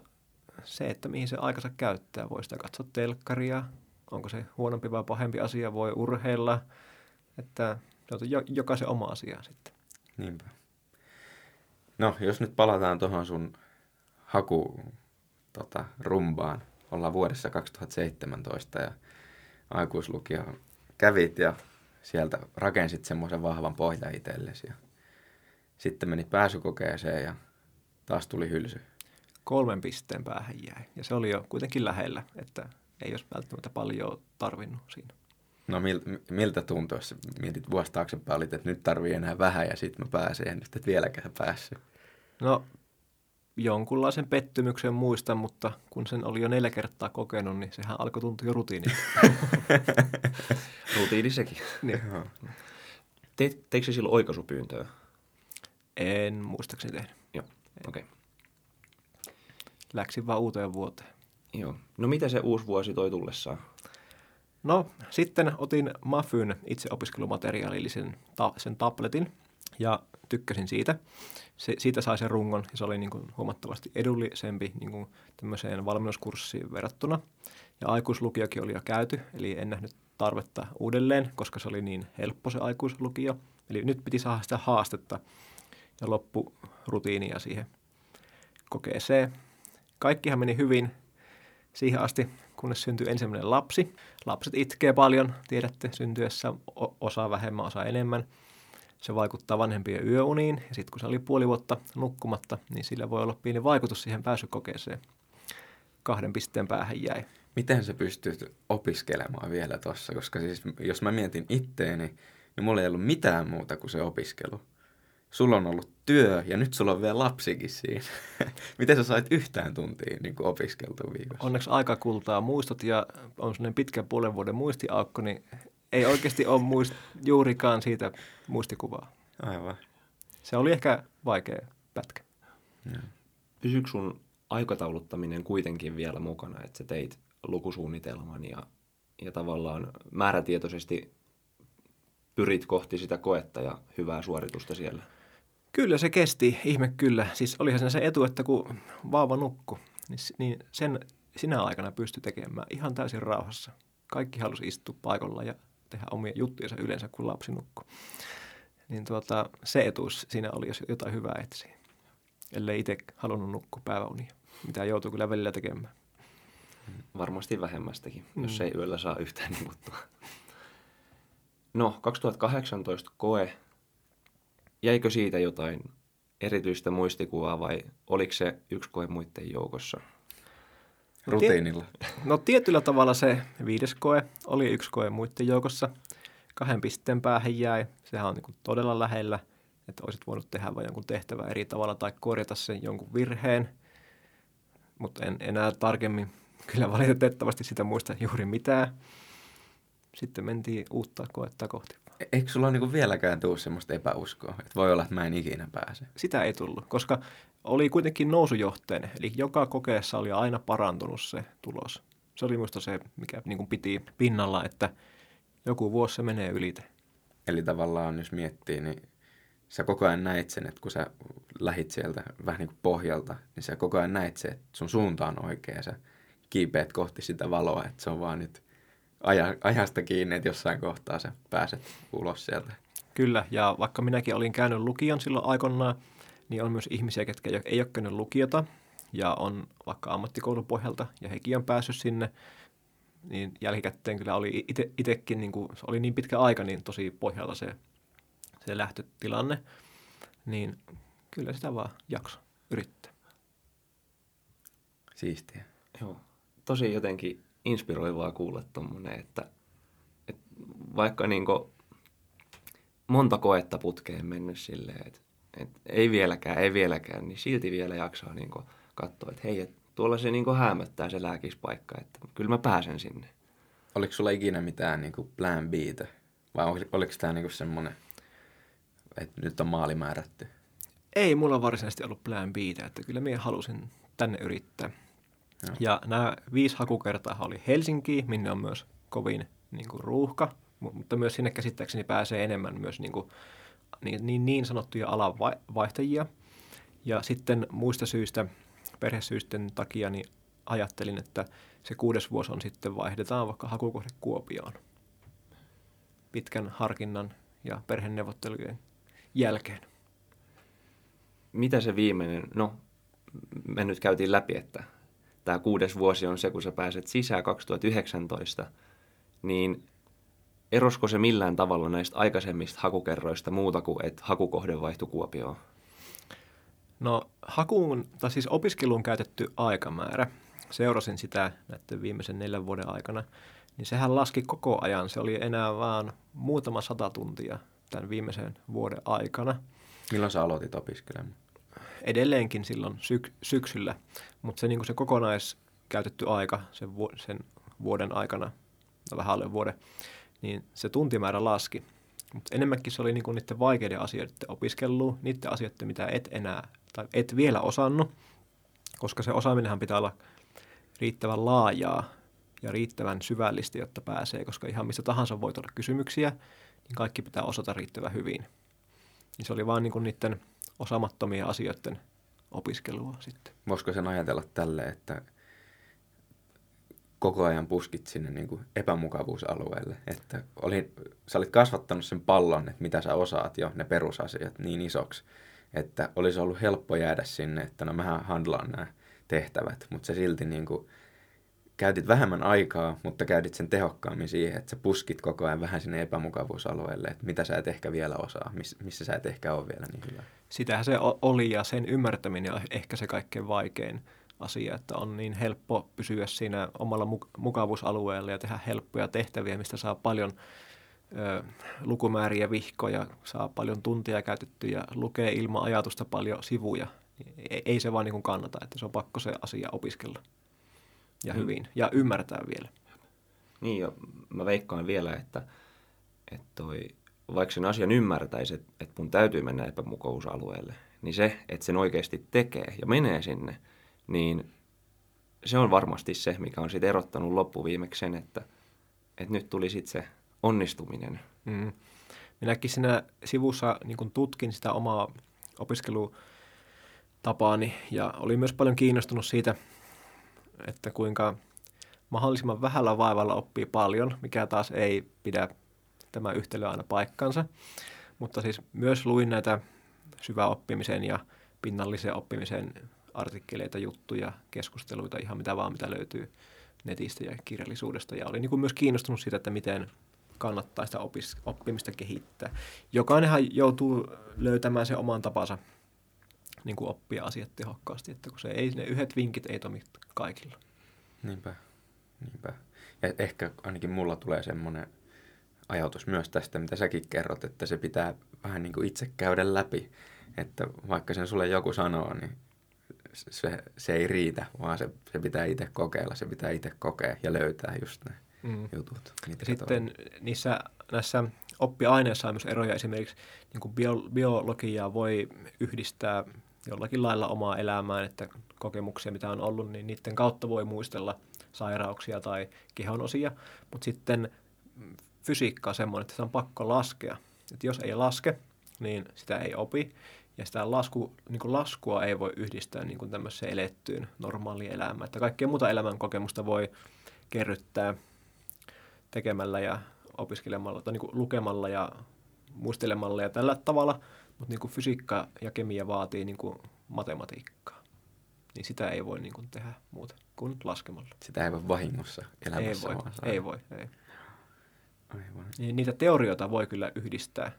se, että mihin se aikansa käyttää, voi sitä katsoa telkkaria, onko se huonompi vai pahempi asia, voi urheilla, että se on jo, jokaisen oma asia sitten. Niinpä. No, jos nyt palataan tuohon sun haku tota, rumbaan, ollaan vuodessa 2017 ja aikuislukio kävit ja sieltä rakensit semmoisen vahvan pohjan itsellesi ja sitten menit pääsykokeeseen ja taas tuli hylsy. Kolmen pisteen päähän jäi ja se oli jo kuitenkin lähellä, että ei olisi välttämättä paljon tarvinnut siinä. No mil, miltä tuntui, jos mietit vuosi taaksepäin, olit, että nyt tarvii enää vähän ja sitten mä pääsen ja nyt et vieläkään päässyt? No jonkunlaisen pettymyksen muistan, mutta kun sen oli jo neljä kertaa kokenut, niin sehän alkoi tuntua jo rutiinilta. [laughs] Rutiini sekin. niin. Te, teikö se silloin oikaisupyyntöä? En muistaakseni tehnyt. Joo, okei. Okay. Läksin vaan uuteen vuoteen. Joo. No mitä se uusi vuosi toi tullessaan? No sitten otin Mafyn itse opiskelumateriaali, eli sen, ta- sen tabletin, ja tykkäsin siitä. Se, siitä sai sen rungon, ja se oli niin kuin huomattavasti edullisempi niin kuin tämmöiseen valmennuskurssiin verrattuna. Ja aikuislukiokin oli jo käyty, eli en nähnyt tarvetta uudelleen, koska se oli niin helppo se aikuislukio. Eli nyt piti saada sitä haastetta ja loppurutiinia siihen kokeeseen. Kaikkihan meni hyvin siihen asti, kunnes syntyi ensimmäinen lapsi. Lapset itkee paljon, tiedätte, syntyessä osa vähemmän, osa enemmän. Se vaikuttaa vanhempien yöuniin ja sitten kun se oli puoli vuotta nukkumatta, niin sillä voi olla pieni vaikutus siihen pääsykokeeseen. Kahden pisteen päähän jäi. Miten sä pystyt opiskelemaan vielä tuossa? Koska siis jos mä mietin itteeni, niin mulla ei ollut mitään muuta kuin se opiskelu sulla on ollut työ ja nyt sulla on vielä lapsikin siinä. [laughs] Miten sä sait yhtään tuntia niin kuin opiskeltua viikossa? Onneksi aika kultaa muistot ja on sellainen pitkä puolen vuoden muistiaukko, niin ei oikeasti ole muist, juurikaan siitä muistikuvaa. Aivan. Se oli ehkä vaikea pätkä. Pysyykö sun aikatauluttaminen kuitenkin vielä mukana, että sä teit lukusuunnitelman ja, ja tavallaan määrätietoisesti pyrit kohti sitä koetta ja hyvää suoritusta siellä? Kyllä se kesti, ihme kyllä. Siis olihan se etu, että kun vauva nukku, niin, niin sen sinä aikana pystyi tekemään ihan täysin rauhassa. Kaikki halusi istua paikalla ja tehdä omia juttuja yleensä, kun lapsi nukkuu. Niin tuota, se etuus siinä oli, jos jotain hyvää etsiä. Ellei itse halunnut nukkua päiväunia, mitä joutuu kyllä välillä tekemään. Varmasti vähemmästäkin, mm. jos ei yöllä saa yhtään nukuttua. No, 2018 koe jäikö siitä jotain erityistä muistikuvaa vai oliko se yksi koe muiden joukossa? Rutiinilla. No tietyllä tavalla se viides koe oli yksi koe muiden joukossa. Kahden pisteen päähän jäi. Sehän on niin todella lähellä, että olisit voinut tehdä vain jonkun tehtävän eri tavalla tai korjata sen jonkun virheen. Mutta en enää tarkemmin [laughs] kyllä valitettavasti sitä muista juuri mitään. Sitten mentiin uutta koetta kohti. Eikö sulla niin vieläkään tule semmoista epäuskoa, että voi olla, että mä en ikinä pääse? Sitä ei tullut, koska oli kuitenkin nousujohteinen. Eli joka kokeessa oli aina parantunut se tulos. Se oli minusta se, mikä niin kuin piti pinnalla, että joku vuosi se menee ylite. Eli tavallaan, jos miettii, niin sä koko ajan näit sen, että kun sä lähit sieltä vähän niin kuin pohjalta, niin sä koko ajan näit se, että sun suunta on oikea ja sä kiipeät kohti sitä valoa, että se on vaan nyt aja, ajasta kiinni, että jossain kohtaa sä pääset ulos sieltä. Kyllä, ja vaikka minäkin olin käynyt lukion silloin aikoinaan, niin on myös ihmisiä, ketkä ei ole käynyt lukiota ja on vaikka ammattikoulun pohjalta ja hekin on päässyt sinne, niin jälkikäteen kyllä oli ite, itekin, niin kuin, oli niin pitkä aika, niin tosi pohjalla se, se lähtötilanne, niin kyllä sitä vaan jakso yrittää. Siistiä. Joo. Tosi jotenkin inspiroivaa kuulla tuommoinen, että vaikka niin monta koetta putkeen mennyt silleen, että, että ei vieläkään, ei vieläkään, niin silti vielä jaksaa niin katsoa, että hei, että tuolla se niin hämöttää se lääkispaikka, että kyllä mä pääsen sinne. Oliko sulla ikinä mitään niin plan B, vai oliko tämä niin semmoinen, että nyt on maali määrätty? Ei mulla varsinaisesti ollut plan B, että kyllä minä halusin tänne yrittää. Ja, ja nämä viisi hakukertaa oli Helsinki, minne on myös kovin niin kuin ruuhka, mutta myös sinne käsittääkseni pääsee enemmän myös niin, kuin, niin, niin, niin sanottuja alanvaihtajia. Ja sitten muista syistä, perhesyisten takia, niin ajattelin, että se kuudes vuosi on sitten vaihdetaan vaikka hakukohde Kuopioon pitkän harkinnan ja perheneuvottelujen jälkeen. Mitä se viimeinen, no me nyt käytiin läpi, että tämä kuudes vuosi on se, kun sä pääset sisään 2019, niin erosko se millään tavalla näistä aikaisemmista hakukerroista muuta kuin, että hakukohde vaihtui Kuopioon? No hakuun, tai siis opiskeluun käytetty aikamäärä, seurasin sitä näiden viimeisen neljän vuoden aikana, niin sehän laski koko ajan. Se oli enää vaan muutama sata tuntia tämän viimeisen vuoden aikana. Milloin sä aloitit opiskelemaan? Edelleenkin silloin syk- syksyllä, mutta se, niin se kokonaiskäytetty aika sen, vu- sen vuoden aikana, no vähän alle vuoden, niin se tuntimäärä laski. Mutta enemmänkin se oli niin kuin niiden vaikeiden asioiden opiskelua, niiden asioiden, mitä et enää tai et vielä osannut, koska se osaaminenhan pitää olla riittävän laajaa ja riittävän syvällistä, jotta pääsee, koska ihan missä tahansa voi tulla kysymyksiä, niin kaikki pitää osata riittävän hyvin. Niin se oli vaan niin kuin niiden osaamattomien asioiden opiskelua sitten. Voisiko sen ajatella tälle, että koko ajan puskit sinne niin kuin epämukavuusalueelle. Että oli, sä olit kasvattanut sen pallon, että mitä sä osaat jo, ne perusasiat niin isoksi, että olisi ollut helppo jäädä sinne, että no mähän handlaan nämä tehtävät, mutta se silti niin kuin, käytit vähemmän aikaa, mutta käytit sen tehokkaammin siihen, että sä puskit koko ajan vähän sinne epämukavuusalueelle, että mitä sä et ehkä vielä osaa, miss, missä sä et ehkä ole vielä niin hyvä. Sitähän se oli ja sen ymmärtäminen on ehkä se kaikkein vaikein asia, että on niin helppo pysyä siinä omalla mukavuusalueella ja tehdä helppoja tehtäviä, mistä saa paljon ö, lukumääriä vihkoja, saa paljon tuntia käytetty ja lukee ilman ajatusta paljon sivuja. Ei, ei se vaan niin kuin kannata, että se on pakko se asia opiskella ja mm. hyvin ja ymmärtää vielä. Niin ja mä veikkaan vielä, että, että toi, vaikka sen asian ymmärtäisi, että, että mun täytyy mennä epämukavuusalueelle, niin se, että sen oikeasti tekee ja menee sinne – niin se on varmasti se, mikä on sitten erottanut loppuviimeksi sen, että, että nyt tuli sitten se onnistuminen. Mm. Minäkin siinä sivussa niin tutkin sitä omaa opiskelutapaani ja olin myös paljon kiinnostunut siitä, että kuinka mahdollisimman vähällä vaivalla oppii paljon, mikä taas ei pidä tämä yhtälö aina paikkansa. Mutta siis myös luin näitä syväoppimisen ja pinnallisen oppimisen artikkeleita, juttuja, keskusteluita, ihan mitä vaan, mitä löytyy netistä ja kirjallisuudesta. Ja olin niin kuin myös kiinnostunut siitä, että miten kannattaa sitä opis, oppimista kehittää. Jokainenhan joutuu löytämään se oman tapansa niin kuin oppia asiat tehokkaasti, että kun se ei, ne yhdet vinkit ei toimi kaikilla. Niinpä, niinpä. Ja ehkä ainakin mulla tulee semmoinen ajatus myös tästä, mitä säkin kerrot, että se pitää vähän niin kuin itse käydä läpi. Että vaikka sen sulle joku sanoo, niin se, se ei riitä, vaan se, se pitää itse kokeilla, se pitää itse kokea ja löytää just ne mm. jutut. Ja sitten niissä näissä oppiaineissa on myös eroja. Esimerkiksi niin kuin bio, biologiaa voi yhdistää jollakin lailla omaa elämään, että kokemuksia, mitä on ollut, niin niiden kautta voi muistella sairauksia tai kehon osia. Mutta sitten fysiikka on semmoinen, että se on pakko laskea. Että jos ei laske, niin sitä ei opi. Ja sitä lasku, niin kuin laskua ei voi yhdistää niin kuin tämmöiseen elettyyn normaaliin elämään. Että kaikkea muuta elämän kokemusta voi kerryttää tekemällä ja opiskelemalla tai niin kuin lukemalla ja muistelemalla ja tällä tavalla. Mutta niin kuin fysiikka ja kemia vaatii niin kuin matematiikkaa. Niin sitä ei voi niin kuin tehdä muuta kuin laskemalla. Sitä ei voi vahingossa elämässä. Ei voi, ei voi. Ei. Aivan. Niin niitä teorioita voi kyllä yhdistää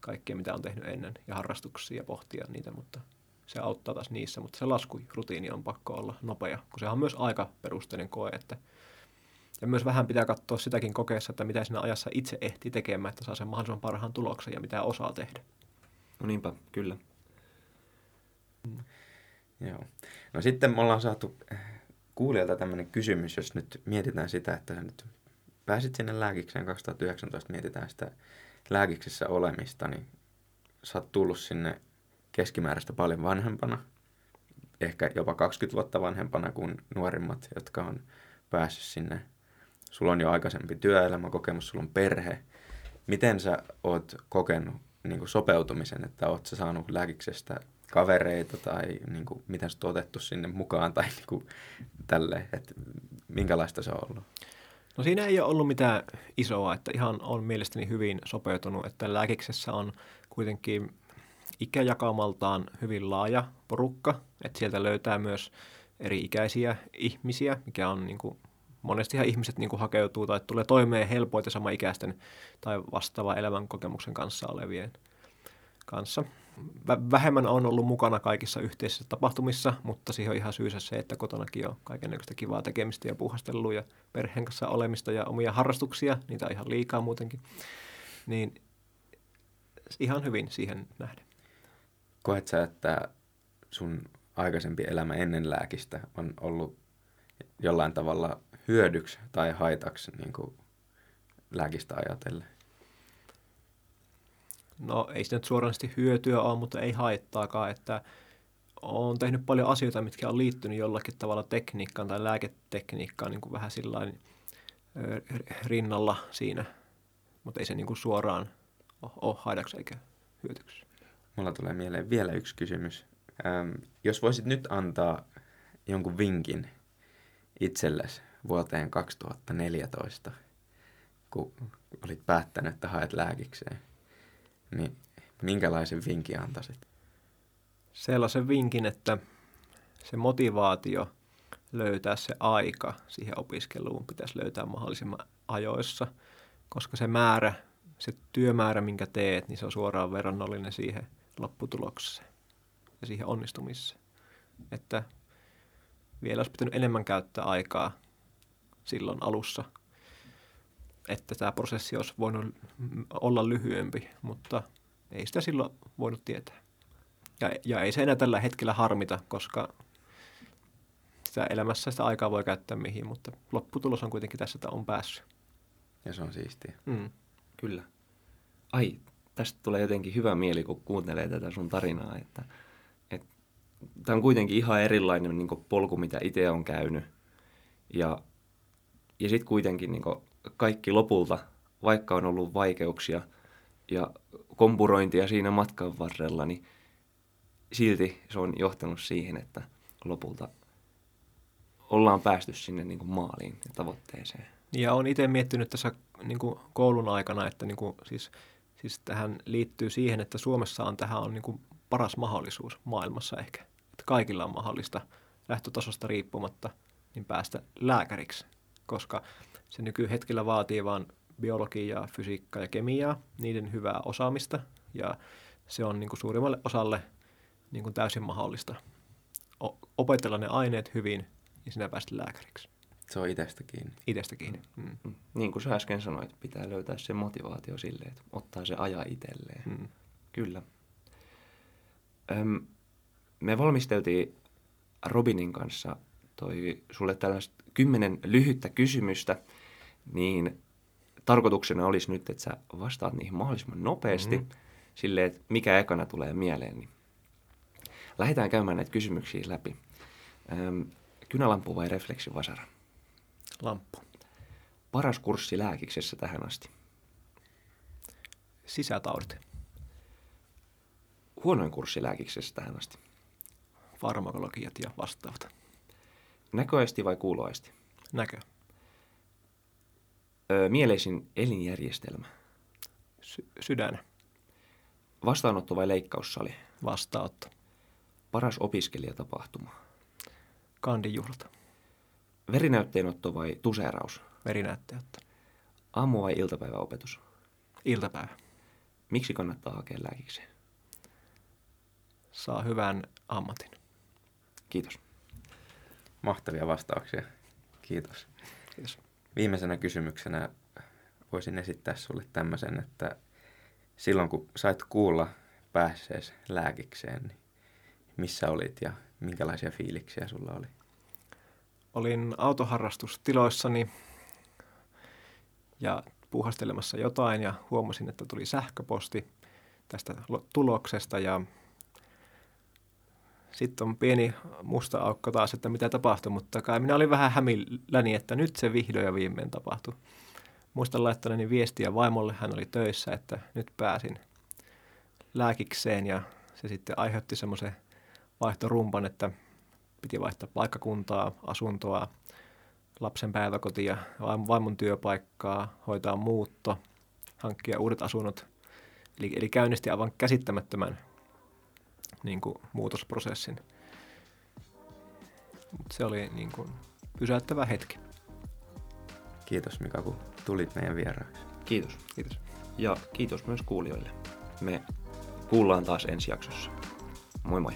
kaikkea, mitä on tehnyt ennen ja harrastuksia ja pohtia niitä, mutta se auttaa taas niissä, mutta se laskurutiini on pakko olla nopea, kun sehän on myös aika perusteinen koe, että Ja myös vähän pitää katsoa sitäkin kokeessa, että mitä siinä ajassa itse ehtii tekemään, että saa sen mahdollisimman parhaan tuloksen ja mitä osaa tehdä. No niinpä, kyllä. Joo. No sitten me ollaan saatu eh, kuulijalta tämmöinen kysymys, jos nyt mietitään sitä, että sä nyt pääsit sinne lääkikseen 2019, mietitään sitä lääkiksessä olemista, niin sä oot tullut sinne keskimääräistä paljon vanhempana, ehkä jopa 20 vuotta vanhempana kuin nuorimmat, jotka on päässyt sinne. Sulla on jo aikaisempi työelämäkokemus, sulla on perhe. Miten sä oot kokenut niin kuin sopeutumisen, että oot sä saanut lääkiksestä kavereita tai niin kuin, miten sä otettu sinne mukaan tai niin kuin, tälleen, että minkälaista se on ollut? No siinä ei ole ollut mitään isoa, että ihan on mielestäni hyvin sopeutunut, että lääkiksessä on kuitenkin ikäjakaumaltaan hyvin laaja porukka, että sieltä löytää myös eri ikäisiä ihmisiä, mikä on niin kuin, monestihan ihmiset niin kuin hakeutuu tai tulee toimeen helpoiten sama ikäisten tai vastaava elämänkokemuksen kanssa olevien kanssa. Vähemmän on ollut mukana kaikissa yhteisissä tapahtumissa, mutta siihen on ihan syysä se, että kotonakin on kaikenlaista kivaa tekemistä ja puhastelua ja perheen kanssa olemista ja omia harrastuksia, niitä on ihan liikaa muutenkin. Niin ihan hyvin siihen nähden. Koet sä, että sun aikaisempi elämä ennen lääkistä on ollut jollain tavalla hyödyksi tai haitaksi niin kuin lääkistä ajatellen? No ei sitä nyt suoranaisesti hyötyä ole, mutta ei haittaakaan, että olen tehnyt paljon asioita, mitkä on liittynyt jollakin tavalla tekniikkaan tai lääketekniikkaan niin kuin vähän sillä rinnalla siinä, mutta ei se niin kuin suoraan ole haitaksi eikä hyötyksi. Mulla tulee mieleen vielä yksi kysymys. Ähm, jos voisit nyt antaa jonkun vinkin itsellesi vuoteen 2014, kun olit päättänyt, että haet lääkikseen, niin minkälaisen vinkin antaisit? Sellaisen vinkin, että se motivaatio löytää se aika siihen opiskeluun pitäisi löytää mahdollisimman ajoissa, koska se määrä, se työmäärä, minkä teet, niin se on suoraan verrannollinen siihen lopputulokseen ja siihen onnistumiseen. Että vielä olisi pitänyt enemmän käyttää aikaa silloin alussa, että tämä prosessi olisi voinut olla lyhyempi, mutta ei sitä silloin voinut tietää. Ja, ja ei se enää tällä hetkellä harmita, koska sitä elämässä sitä aikaa voi käyttää mihin, mutta lopputulos on kuitenkin tässä, että on päässyt. Ja se on siistiä. Mm. Kyllä. Ai, tästä tulee jotenkin hyvä mieli, kun kuuntelee tätä sun tarinaa, että, että tämä on kuitenkin ihan erilainen niin polku, mitä itse on käynyt. Ja, ja sitten kuitenkin niin kaikki lopulta, vaikka on ollut vaikeuksia ja kompurointia siinä matkan varrella, niin silti se on johtanut siihen, että lopulta ollaan päästy sinne niin kuin maaliin ja tavoitteeseen. Ja olen itse miettinyt tässä niin kuin koulun aikana, että niin kuin, siis, siis tähän liittyy siihen, että Suomessa on tähän on niin kuin paras mahdollisuus maailmassa ehkä. Että kaikilla on mahdollista lähtötasosta riippumatta niin päästä lääkäriksi, koska se nykyhetkellä vaatii vain biologiaa, fysiikkaa ja kemiaa, niiden hyvää osaamista ja se on niin kuin suurimmalle osalle niin kuin täysin mahdollista o- opetella ne aineet hyvin ja sinä päästä lääkäriksi. Se on itsestä kiinni. Itsestä kiinni. Mm. Mm. Niin kuin sä äsken sanoit, pitää löytää se motivaatio silleen, että ottaa se aja itselleen. Mm. Kyllä. Öm, me valmisteltiin Robinin kanssa toi sulle tällaiset kymmenen lyhyttä kysymystä, niin tarkoituksena olisi nyt, että sä vastaat niihin mahdollisimman nopeasti, mm-hmm. silleen, että mikä ekana tulee mieleen. Niin lähdetään käymään näitä kysymyksiä läpi. Öm, kynälampu vai refleksivasara? Lamppu. Paras kurssi lääkiksessä tähän asti? Sisätaudit. Huonoin kurssi lääkiksessä tähän asti? Farmakologiat ja vastaavat. Näköaisti vai kuuloaisti? Näkö. Öö, mieleisin elinjärjestelmä? Sy- sydän. Vastaanotto vai leikkaussali? Vastaanotto. Paras opiskelijatapahtuma? Kandijuhlata. Verinäytteenotto vai tuseeraus? Verinäytteenotto. Aamu- vai iltapäiväopetus? Iltapäivä. Miksi kannattaa hakea lääkikseen? Saa hyvän ammatin. Kiitos. Mahtavia vastauksia. Kiitos. Kiitos. Viimeisenä kysymyksenä voisin esittää sulle tämmöisen, että silloin kun sait kuulla päässees lääkikseen, niin missä olit ja minkälaisia fiiliksiä sulla oli? Olin autoharrastustiloissani ja puuhastelemassa jotain ja huomasin, että tuli sähköposti tästä tuloksesta ja sitten on pieni musta aukko taas, että mitä tapahtui, mutta kai minä olin vähän hämilläni, että nyt se vihdoin ja viimein tapahtui. Muistan laittaneeni viestiä vaimolle, hän oli töissä, että nyt pääsin lääkikseen ja se sitten aiheutti semmoisen vaihtorumpan, että piti vaihtaa paikkakuntaa, asuntoa, lapsen päiväkotia, vaimon työpaikkaa, hoitaa muutto, hankkia uudet asunnot. Eli, eli käynnisti aivan käsittämättömän niin kuin, muutosprosessin. Mut se oli niin kuin, pysäyttävä hetki. Kiitos Mika, kun tulit meidän vieraaksi. Kiitos. Kiitos. Ja kiitos myös kuulijoille. Me kuullaan taas ensi jaksossa. Moi moi.